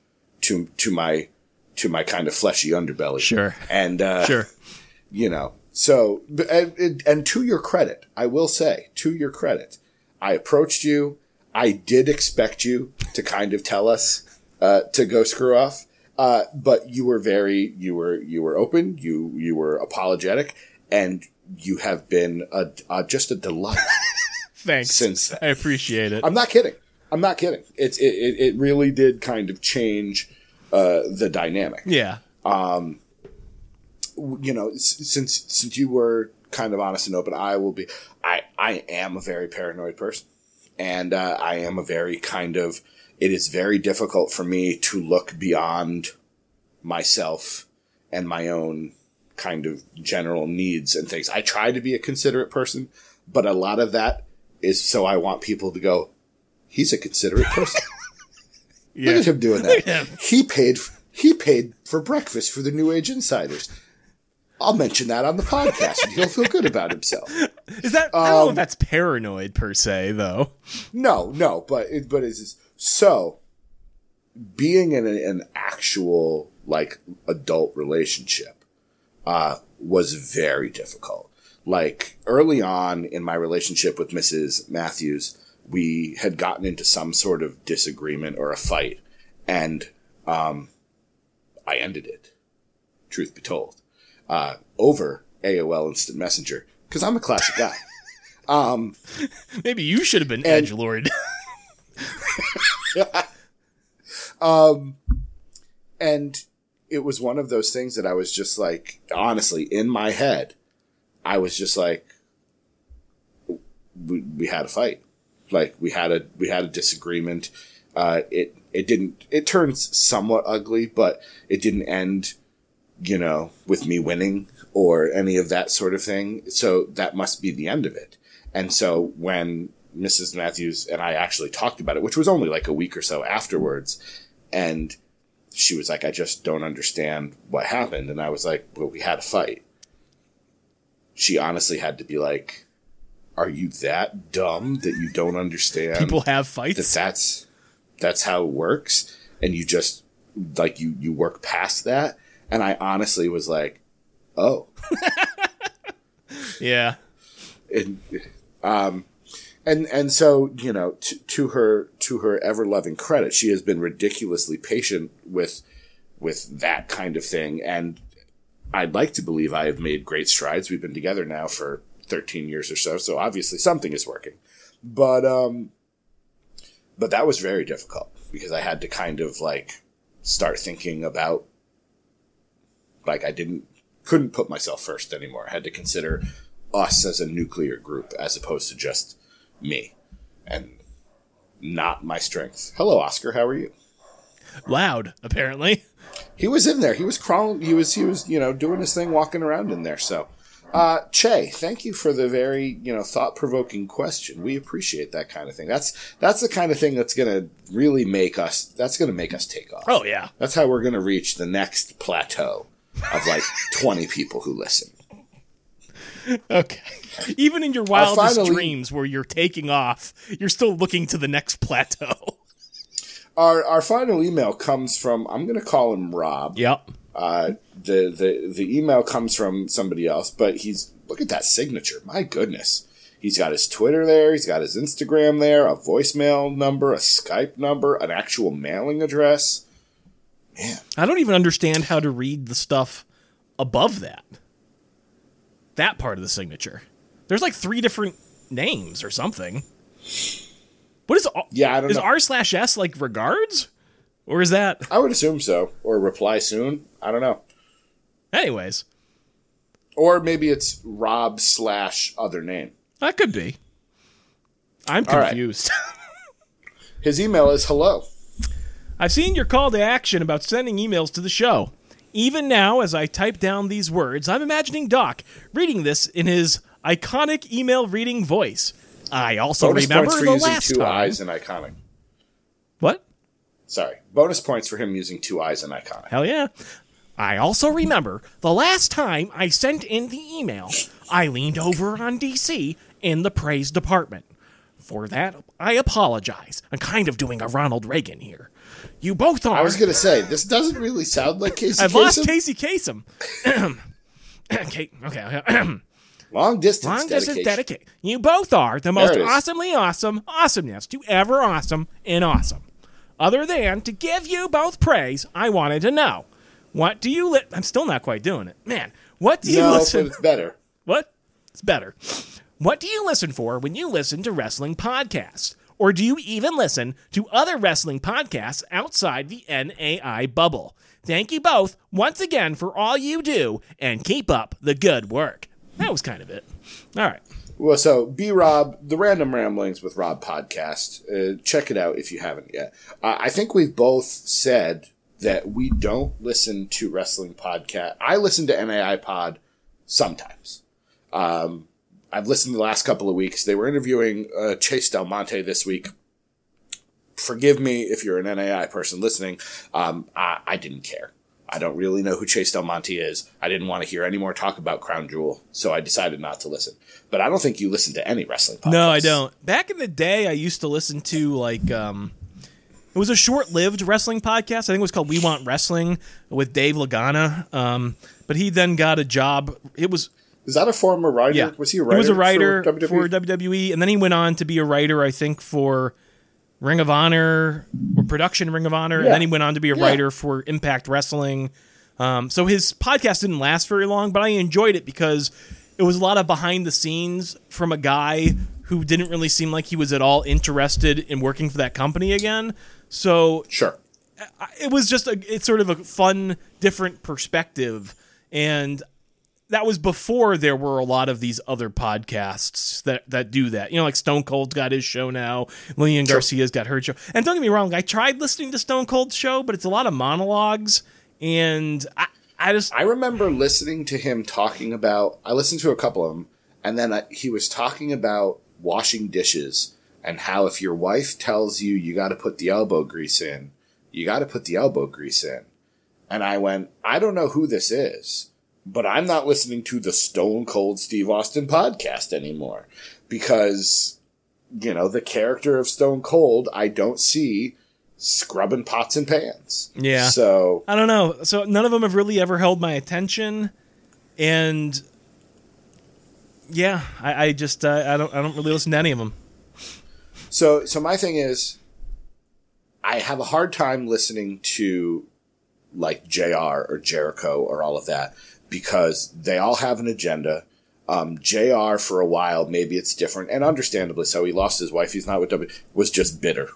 to to my to my kind of fleshy underbelly. Sure. And uh, sure. You know, so and, and to your credit, I will say, to your credit, I approached you I did expect you to kind of tell us uh, to go screw off, uh, but you were very you were you were open. You you were apologetic, and you have been a, a just a delight. Thanks. Since then. I appreciate it. I'm not kidding. I'm not kidding. It's it, it, it really did kind of change uh, the dynamic. Yeah. Um, you know, since since you were kind of honest and open, I will be. I I am a very paranoid person and uh, I am a very kind of. It is very difficult for me to look beyond myself and my own kind of general needs and things. I try to be a considerate person, but a lot of that is so I want people to go, he's a considerate person. yeah. Look at him doing that. He paid he paid for breakfast for the New Age Insiders. I'll mention that on the podcast and he'll feel good about himself. Is that um, I don't know if um, that's paranoid per se though. No, no, but it, but it's just, so being in an actual like adult relationship uh, was very difficult. Like early on in my relationship with Mrs. Matthews, we had gotten into some sort of disagreement or a fight, and um, I ended it. Truth be told, uh, over AOL Instant Messenger because I'm a classic guy. Um, Maybe you should have been edge lord. and it was one of those things that I was just like, honestly, in my head, I was just like, we, we had a fight, like we had a we had a disagreement. Uh, it it didn't it turns somewhat ugly, but it didn't end, you know, with me winning or any of that sort of thing. So that must be the end of it. And so when Mrs. Matthews and I actually talked about it, which was only like a week or so afterwards, and she was like, I just don't understand what happened. And I was like, Well, we had a fight. She honestly had to be like, Are you that dumb that you don't understand People have that fights. that's that's how it works? And you just like you you work past that. And I honestly was like, Oh. Yeah. and um and and so you know to, to her to her ever loving credit she has been ridiculously patient with with that kind of thing and i'd like to believe i have made great strides we've been together now for 13 years or so so obviously something is working but um but that was very difficult because i had to kind of like start thinking about like i didn't couldn't put myself first anymore i had to consider us as a nuclear group as opposed to just me and not my strength. Hello, Oscar. How are you? Loud, apparently. He was in there. He was crawling. He was, he was, you know, doing his thing, walking around in there. So, uh, Che, thank you for the very, you know, thought provoking question. We appreciate that kind of thing. That's, that's the kind of thing that's going to really make us, that's going to make us take off. Oh yeah. That's how we're going to reach the next plateau of like 20 people who listen. Okay. Even in your wildest finally- dreams where you're taking off, you're still looking to the next plateau. Our, our final email comes from, I'm going to call him Rob. Yep. Uh, the, the, the email comes from somebody else, but he's, look at that signature. My goodness. He's got his Twitter there. He's got his Instagram there, a voicemail number, a Skype number, an actual mailing address. Man, I don't even understand how to read the stuff above that. That part of the signature. There's like three different names or something. What is Yeah, I don't is know. R slash S like regards? Or is that I would assume so. Or reply soon. I don't know. anyways? Or maybe it's Rob slash other name. That could be. I'm All right. confused. His email is hello. I've seen your call to action about sending emails to the show. Even now, as I type down these words, I'm imagining Doc reading this in his iconic email reading voice. I also Bonus remember points for the using last two time. eyes and iconic. What? Sorry. Bonus points for him using two eyes and iconic. Hell yeah. I also remember the last time I sent in the email, I leaned over on DC in the praise department. For that, I apologize. I'm kind of doing a Ronald Reagan here. You both are. I was gonna say this doesn't really sound like Casey. I've lost Casey Kasem. okay, okay. Long distance Long distance dedication. dedicate. You both are the most awesomely awesome awesomeness to ever awesome in awesome. Other than to give you both praise, I wanted to know. What do you li- I'm still not quite doing it. Man, what do you no, listen but it's better. What? It's better. What do you listen for when you listen to wrestling podcasts? Or do you even listen to other wrestling podcasts outside the NAI bubble? Thank you both once again for all you do and keep up the good work. That was kind of it. All right. Well, so B Rob, the Random Ramblings with Rob podcast. Uh, check it out if you haven't yet. Uh, I think we've both said that we don't listen to wrestling podcast. I listen to NAI Pod sometimes. Um, I've listened the last couple of weeks. They were interviewing uh, Chase Del Monte this week. Forgive me if you're an NAI person listening. Um, I, I didn't care. I don't really know who Chase Del Monte is. I didn't want to hear any more talk about Crown Jewel, so I decided not to listen. But I don't think you listen to any wrestling podcasts. No, I don't. Back in the day, I used to listen to like um, it was a short-lived wrestling podcast. I think it was called We Want Wrestling with Dave Lagana. Um, but he then got a job. It was Is that a former writer? yeah, Was he a writer? He was a writer for WWE? for WWE, and then he went on to be a writer. I think for Ring of Honor or production Ring of Honor, and then he went on to be a Yeah. writer for Impact Wrestling. Um, so his podcast didn't last very long, but I enjoyed it because it was a lot of behind the scenes from a guy who didn't really seem like he was at all interested in working for that company again. So Sure. it was just a it's sort of a fun different perspective and that was before there were a lot of these other podcasts that that do that. You know, like Stone Cold's got his show now. Lillian Garcia's got her show. And don't get me wrong, I tried listening to Stone Cold's show, but it's a lot of monologues and I I just I remember listening to him talking about. I listened to a couple of them, and then I, he was talking about washing dishes and how if your wife tells you you got to put the elbow grease in, you got to put the elbow grease in. And I went, I don't know who this is, but I'm not listening to the Stone Cold Steve Austin podcast anymore because, you know, the character of Stone Cold, I don't see scrubbing pots and pans. Yeah. So I don't know. So none of them have really ever held my attention, and yeah, I, I just uh, I don't I don't really listen to any of them. So, so my thing is, I have a hard time listening to like Jr. or Jericho or all of that because they all have an agenda. Um, Jr. for a while, maybe it's different, and understandably so. He lost his wife. He's not with W. Was just bitter.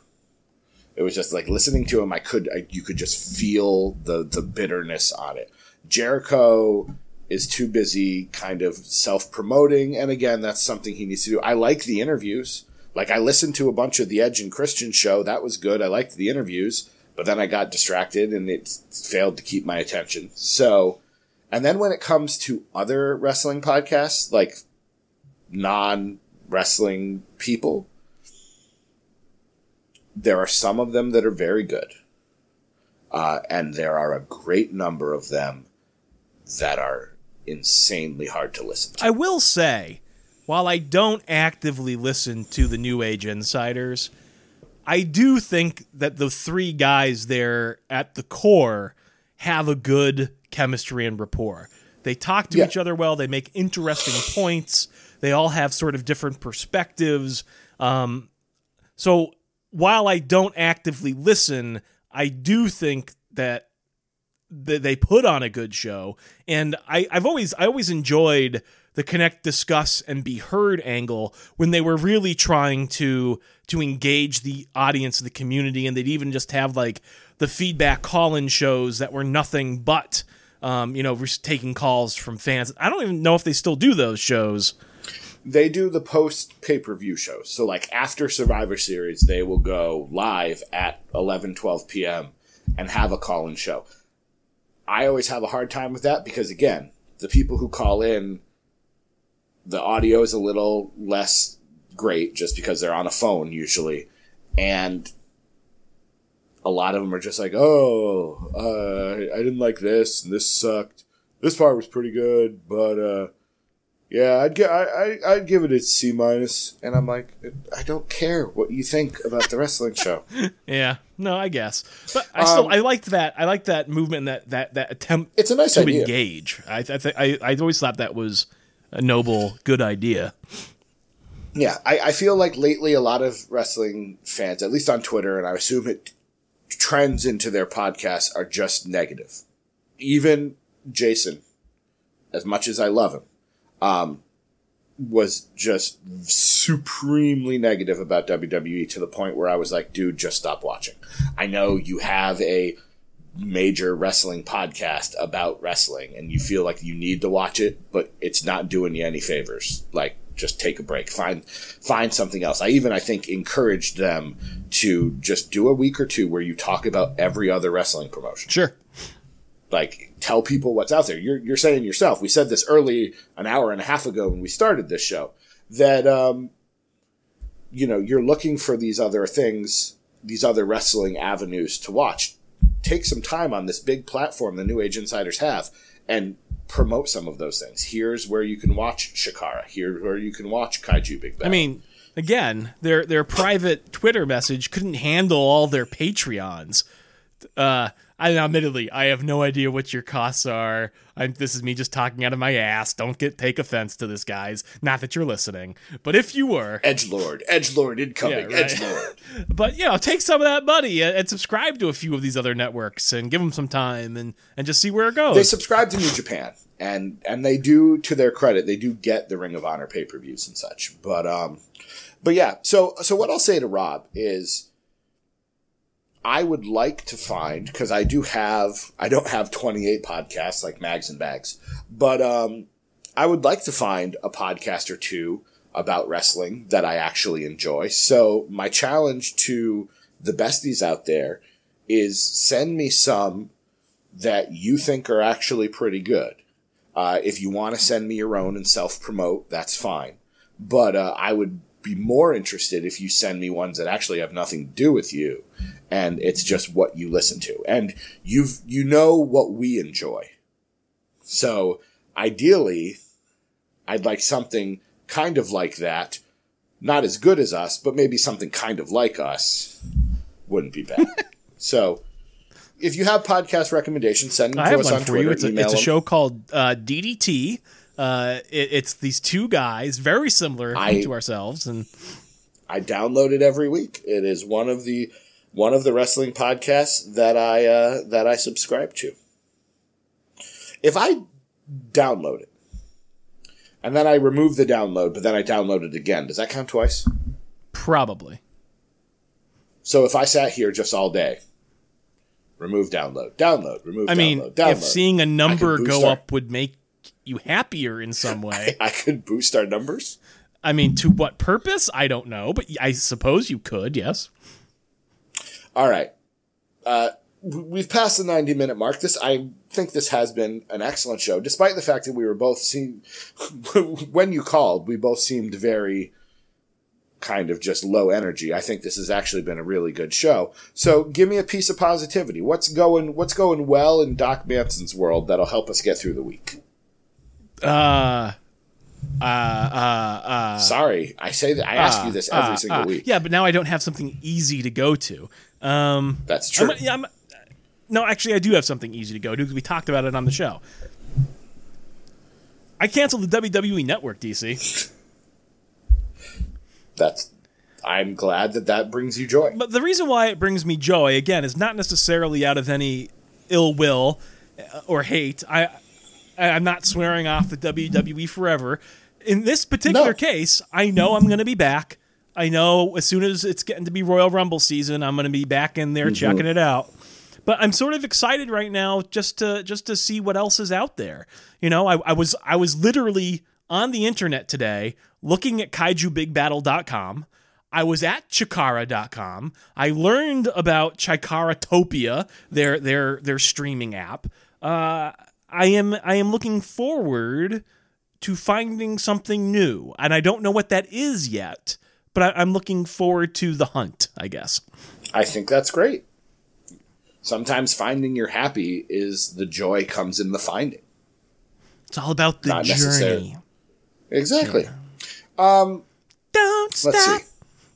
It was just like listening to him. I could, I, you could just feel the the bitterness on it. Jericho is too busy, kind of self promoting, and again, that's something he needs to do. I like the interviews. Like I listened to a bunch of the Edge and Christian show. That was good. I liked the interviews, but then I got distracted and it failed to keep my attention. So, and then when it comes to other wrestling podcasts, like non wrestling people, there are some of them that are very good. Uh, and there are a great number of them that are insanely hard to listen to. I will say, while I don't actively listen to the New Age Insiders, I do think that the three guys there at the core have a good chemistry and rapport. They talk to Yeah. each other well. They make interesting points. They all have sort of different perspectives. Um, so while I don't actively listen, I do think that that they put on a good show and I, i've always i always enjoyed the connect discuss and be heard angle when they were really trying to to engage the audience the community and they'd even just have like the feedback call-in shows that were nothing but um, you know taking calls from fans i don't even know if they still do those shows they do the post pay per view shows. So, like after Survivor Series, they will go live at 11, 12 p.m. and have a call in show. I always have a hard time with that because, again, the people who call in, the audio is a little less great just because they're on a phone usually. And a lot of them are just like, oh, uh, I didn't like this, and this sucked. This part was pretty good, but, uh, yeah, I'd gi- I, I, I'd give it a C minus, and I'm like, I don't care what you think about the wrestling show. yeah no i guess but i still Um, i liked that i liked that movement and that that that attempt It's a nice to idea. engage. I I, th- I I always thought that was a noble, good idea. Yeah, I, I feel like lately a lot of wrestling fans, at least on Twitter, and I assume it trends into their podcasts, are just negative. Even Jason, as much as I love him, um, was just supremely negative about WWE to the point where I was like, dude, just stop watching. I know you have a major wrestling podcast about wrestling and you feel like you need to watch it, but it's not doing you any favors. Like, just take a break. Find, find something else. I even, I think, encouraged them to just do a week or two where you talk about every other wrestling promotion Sure. like tell people what's out there. You're you're saying yourself. We said this early an hour and a half ago when we started this show that um you know, you're looking for these other things, these other wrestling avenues to watch. Take some time on this big platform the New Age Insiders have and promote some of those things. Here's where you can watch Chikara. Here's where you can watch Kaiju Big Bang. I mean, again, their their private Twitter message couldn't handle all their Patreons. Uh, I admittedly, I have no idea what your costs are. I'm, this is me just talking out of my ass. Don't get take offense to this, guys. Not that you're listening, but if you were, Edge Lord, Edge Lord incoming, Yeah, right. Edge Lord. but you know, take some of that money and, and subscribe to a few of these other networks and give them some time and and just see where it goes. They subscribe to New Japan, and and they do, to their credit, they do get the Ring of Honor pay per views and such. But um, but yeah. So so what I'll say to Rob is. I would like to find because I do have I don't have 28 podcasts like Mags and Bags, but um, I would like to find a podcast or two about wrestling that I actually enjoy. So my challenge to the besties out there is send me some that you think are actually pretty good. Uh, if you want to send me your own and self promote, that's fine. But uh, I would be more interested if you send me ones that actually have nothing to do with you, and it's just what you listen to, and you've you know what we enjoy. So ideally, I'd like something kind of like that, not as good as us, but maybe something kind of like us wouldn't be bad. so if you have podcast recommendations, send them I to us on for Twitter. you. It's a, it's a show called uh, DDT. Uh, it, it's these two guys, very similar I- to ourselves, and I download it every week. It is one of the one of the wrestling podcasts that I uh, that I subscribe to. If I download it and then I remove the download, but then I download it again, does that count twice? probably. So if I sat here just all day, remove download, download, remove. I mean, download, download, if seeing a number go our- up would make you happier in some way, I could boost our numbers. I mean, to what purpose? I don't know, but I suppose you could. Yes. All right. Uh, we've passed the 90 minute mark. This, I think this has been an excellent show, despite the fact that we were both seen, when you called, we both seemed very kind of just low energy. I think this has actually been a really good show. So give me a piece of positivity. What's going, what's going well in Doc Manson's world that'll help us get through the week? Uh. Uh. Uh. Uh. Sorry. I say that, I ask you this every uh, single uh, week. Yeah, but now I don't have something easy to go to. Um. That's true. I'm, yeah, I'm, no, actually, I do have something easy to go to because we talked about it on the show. I canceled the WWE Network, DC. That's, I'm glad that that brings you joy. But the reason why it brings me joy, again, is not necessarily out of any ill will uh, or hate. I, I'm not swearing off the WWE forever. In this particular No. case, I know I'm going to be back. I know as soon as it's getting to be Royal Rumble season, I'm going to be back in there checking it out. But I'm sort of excited right now just to just to see what else is out there. You know, I, I was I was literally on the internet today looking at kaijubigbattel.com. I was at chikara.com. I learned about Chikaratopia, their their their streaming app. Uh, I am I am looking forward to finding something new, and I don't know what that is yet. But I, I'm looking forward to the hunt, I guess. I think that's great. Sometimes finding you're happy is the joy comes in the finding. It's all about the Not journey. necessarily. Exactly. Don't stop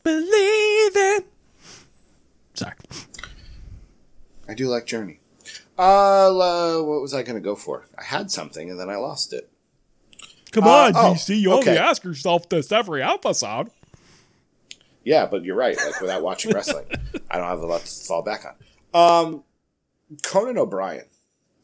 believing. Sorry. I do like Journey. Uh, what was I going to go for? I had something and then I lost it. Come Uh, on, oh, DC. You only ask yourself this every episode. Yeah, but you're right. Like without watching wrestling, I don't have a lot to fall back on. Um, Conan O'Brien,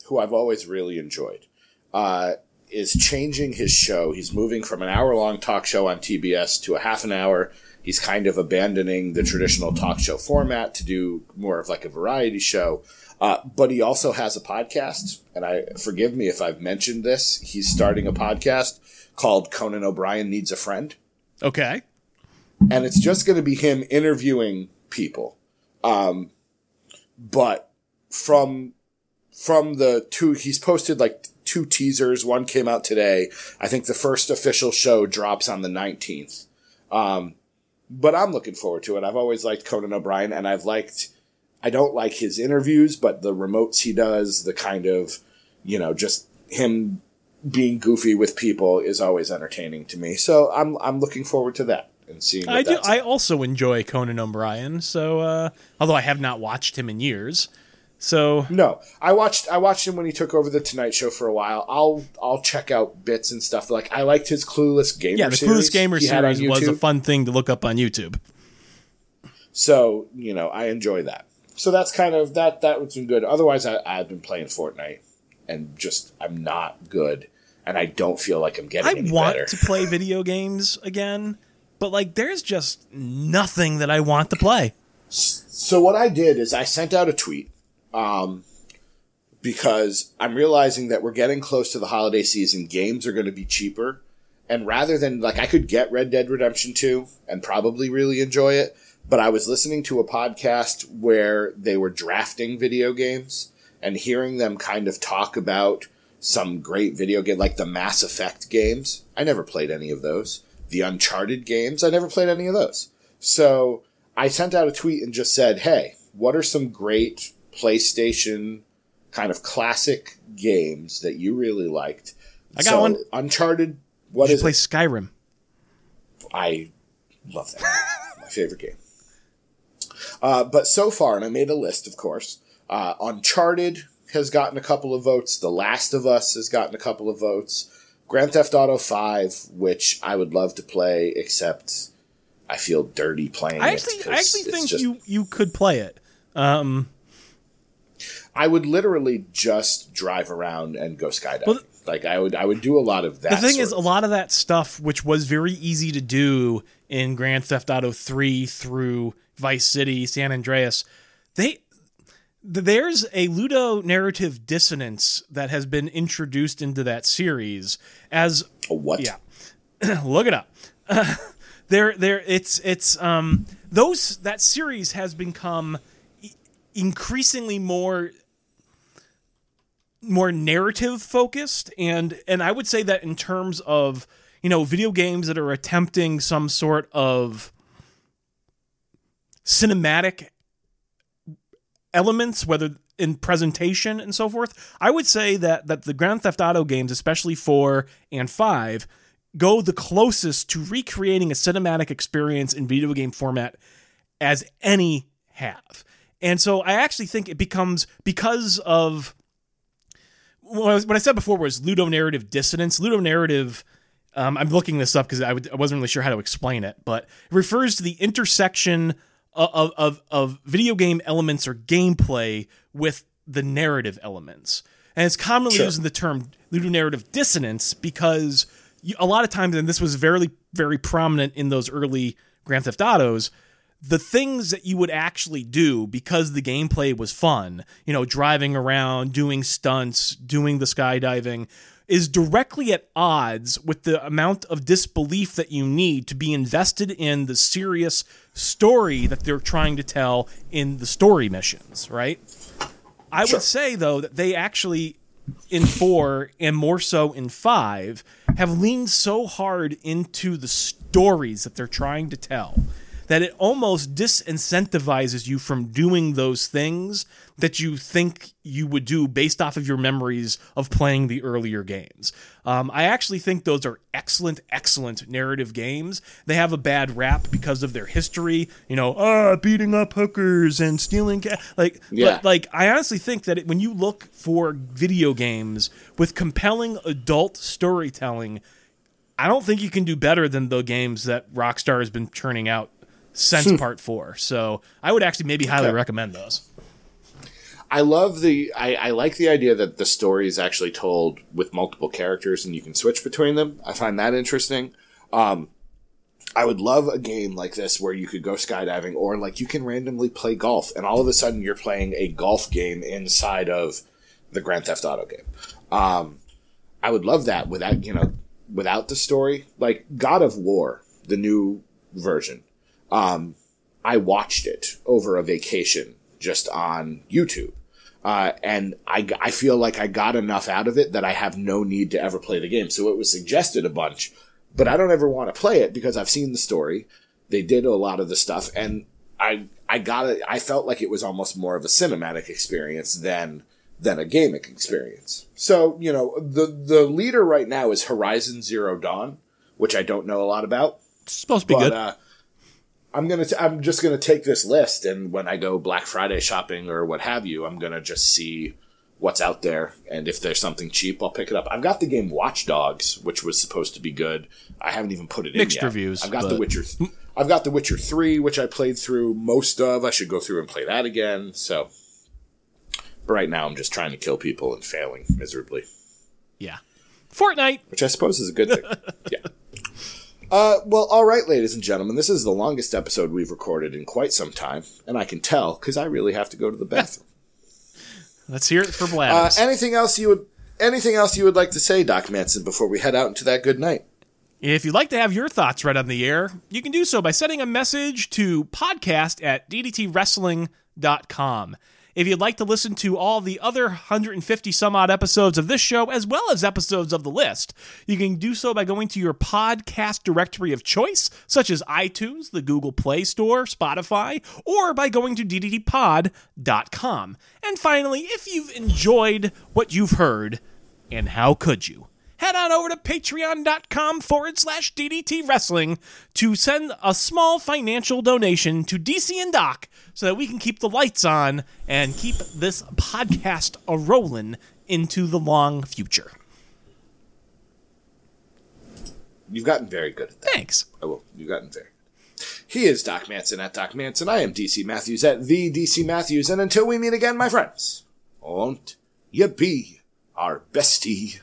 who I've always really enjoyed, uh, is changing his show. He's moving from an hour long talk show on TBS to a half an hour. He's kind of abandoning the traditional talk show format to do more of like a variety show. Uh, but he also has a podcast, and I forgive me if I've mentioned this. He's starting a podcast called Conan O'Brien Needs a Friend Okay. and it's just going to be him interviewing people. Um, but from from the two, he's posted like two teasers. One came out today. I think the first official show drops on the nineteenth. Um, but I'm looking forward to it. I've always liked Conan O'Brien, and I've liked. I don't like his interviews, but the remotes he does, the kind of, you know, just him being goofy with people is always entertaining to me. So I'm I'm looking forward to that and seeing. I do. that's I also enjoy Conan O'Brien. So, uh, although I have not watched him in years, So No, I watched I watched him when he took over the Tonight Show for a while. I'll I'll check out bits and stuff. Like I liked his Clueless Gamer. yeah, the series Clueless Gamer he had on series was a fun thing to look up on YouTube. So you know, I enjoy that. So that's kind of that. That was been good. Otherwise, I, I've been playing Fortnite, and just I'm not good, and I don't feel like I'm getting. I want better. to play video games again, but like there's just nothing that I want to play. So what I did is I sent out a tweet, um, because I'm realizing that we're getting close to the holiday season. Games are going to be cheaper, and rather than like I could get Red Dead Redemption 2 and probably really enjoy it, but I was listening to a podcast where they were drafting video games and hearing them kind of talk about some great video game like the Mass Effect games. I never played any of those. The Uncharted games, I never played any of those. So I sent out a tweet and just said, "Hey, what are some great PlayStation kind of classic games that you really liked?" I got So, one. Uncharted. What You is play it? Skyrim. I love that. My favorite game. Uh, but so far, and I made a list, of course. Uh, Uncharted has gotten a couple of votes. The Last of Us has gotten a couple of votes. Grand Theft Auto Five, which I would love to play, except I feel dirty playing I it. I actually think just- you you could play it. Um, I would literally just drive around and go skydiving. Well, like I would, I would do a lot of that. the thing is, a lot of that stuff, which was very easy to do in Grand Theft Auto Three through Vice City, San Andreas, they there's a ludonarrative dissonance that has been introduced into that series as a what? Yeah. look it up. there, there. It's it's um those that series has become increasingly more more narrative focused. And and I would say that in terms of you know video games that are attempting some sort of cinematic elements whether in presentation and so forth i would say that that the grand theft auto games especially 4 and 5 go the closest to recreating a cinematic experience in video game format as any have. And so i actually think it becomes because of what I, was, what I said before was ludonarrative dissonance ludonarrative um, i'm looking this up because I, wasn't really sure how to explain it but it refers to the intersection of, of, of video game elements or gameplay with the narrative elements. And it's commonly Sure. using the term ludonarrative dissonance because you, a lot of times, and this was very, very prominent in those early Grand Theft Autos, the things that you would actually do because the gameplay was fun, you know, driving around, doing stunts, doing the skydiving, is directly at odds with the amount of disbelief that you need to be invested in the serious story that they're trying to tell in the story missions, right? I Sure. would say though that they actually in 4 and more so in 5 have leaned so hard into the stories that they're trying to tell that it almost disincentivizes you from doing those things that you think you would do based off of your memories of playing the earlier games. Um, I actually think those are excellent, excellent narrative games. They have a bad rap because of their history, you know, uh, beating up hookers and stealing, ca- like, Yeah. but like, I honestly think that it, when you look for video games with compelling adult storytelling, I don't think you can do better than the games that Rockstar has been churning out since Part Four. So I would actually maybe highly Okay. recommend those. I love the I, I like the idea that the story is actually told with multiple characters and you can switch between them. I find that interesting. Um, I would love a game like this where you could go skydiving or like you can randomly play golf and all of a sudden you're playing a golf game inside of the Grand Theft Auto game. Um, I would love that without you know without the story like God of War, the new version. Um, I watched it over a vacation just on YouTube. Uh, and I, I feel like I got enough out of it that I have no need to ever play the game. So it was suggested a bunch, but I don't ever want to play it because I've seen the story. They did a lot of the stuff and I, I got it. I felt like it was almost more of a cinematic experience than, than a gaming experience. So, you know, the, the leader right now is Horizon Zero Dawn, which I don't know a lot about It's supposed to be but good. uh, I'm gonna. T- I'm just gonna take this list, and when I go Black Friday shopping or what have you, I'm gonna just see what's out there, and if there's something cheap, I'll pick it up. I've got the game Watch Dogs, which was supposed to be good. I haven't even put it Mixed in yet. reviews, I've got but- The Witcher. Th- I've got The Witcher Three, which I played through most of. I should go through and play that again. So, but right now, I'm just trying to kill people and failing miserably Yeah. Fortnite. which I suppose is a good thing. yeah. Uh, well, all right, ladies and gentlemen, this is the longest episode we've recorded in quite some time, and I can tell because I really have to go to the bathroom. Let's hear it for uh, anything else you would? Anything else you would like to say, Doc Manson, before we head out into that good night? If you'd like to have your thoughts read on the air, you can do so by sending a message to podcast at ddtwrestling.com. If you'd like to listen to all the other 150 some odd episodes of this show, as well as episodes of the list, you can do so by going to your podcast directory of choice, such as iTunes, the Google Play Store, Spotify, or by going to ddtpod.com. And finally, if you've enjoyed what you've heard, and how could you? head on over to patreon.com forward slash DDT Wrestling to send a small financial donation to DC and Doc so that we can keep the lights on and keep this podcast a rolling into the long future. You've gotten very good at that. Thanks. I will. You've gotten very good. He is Doc Manson at Doc Manson. I am DC Matthews at the DC Matthews. And until we meet again, my friends, won't you be our bestie?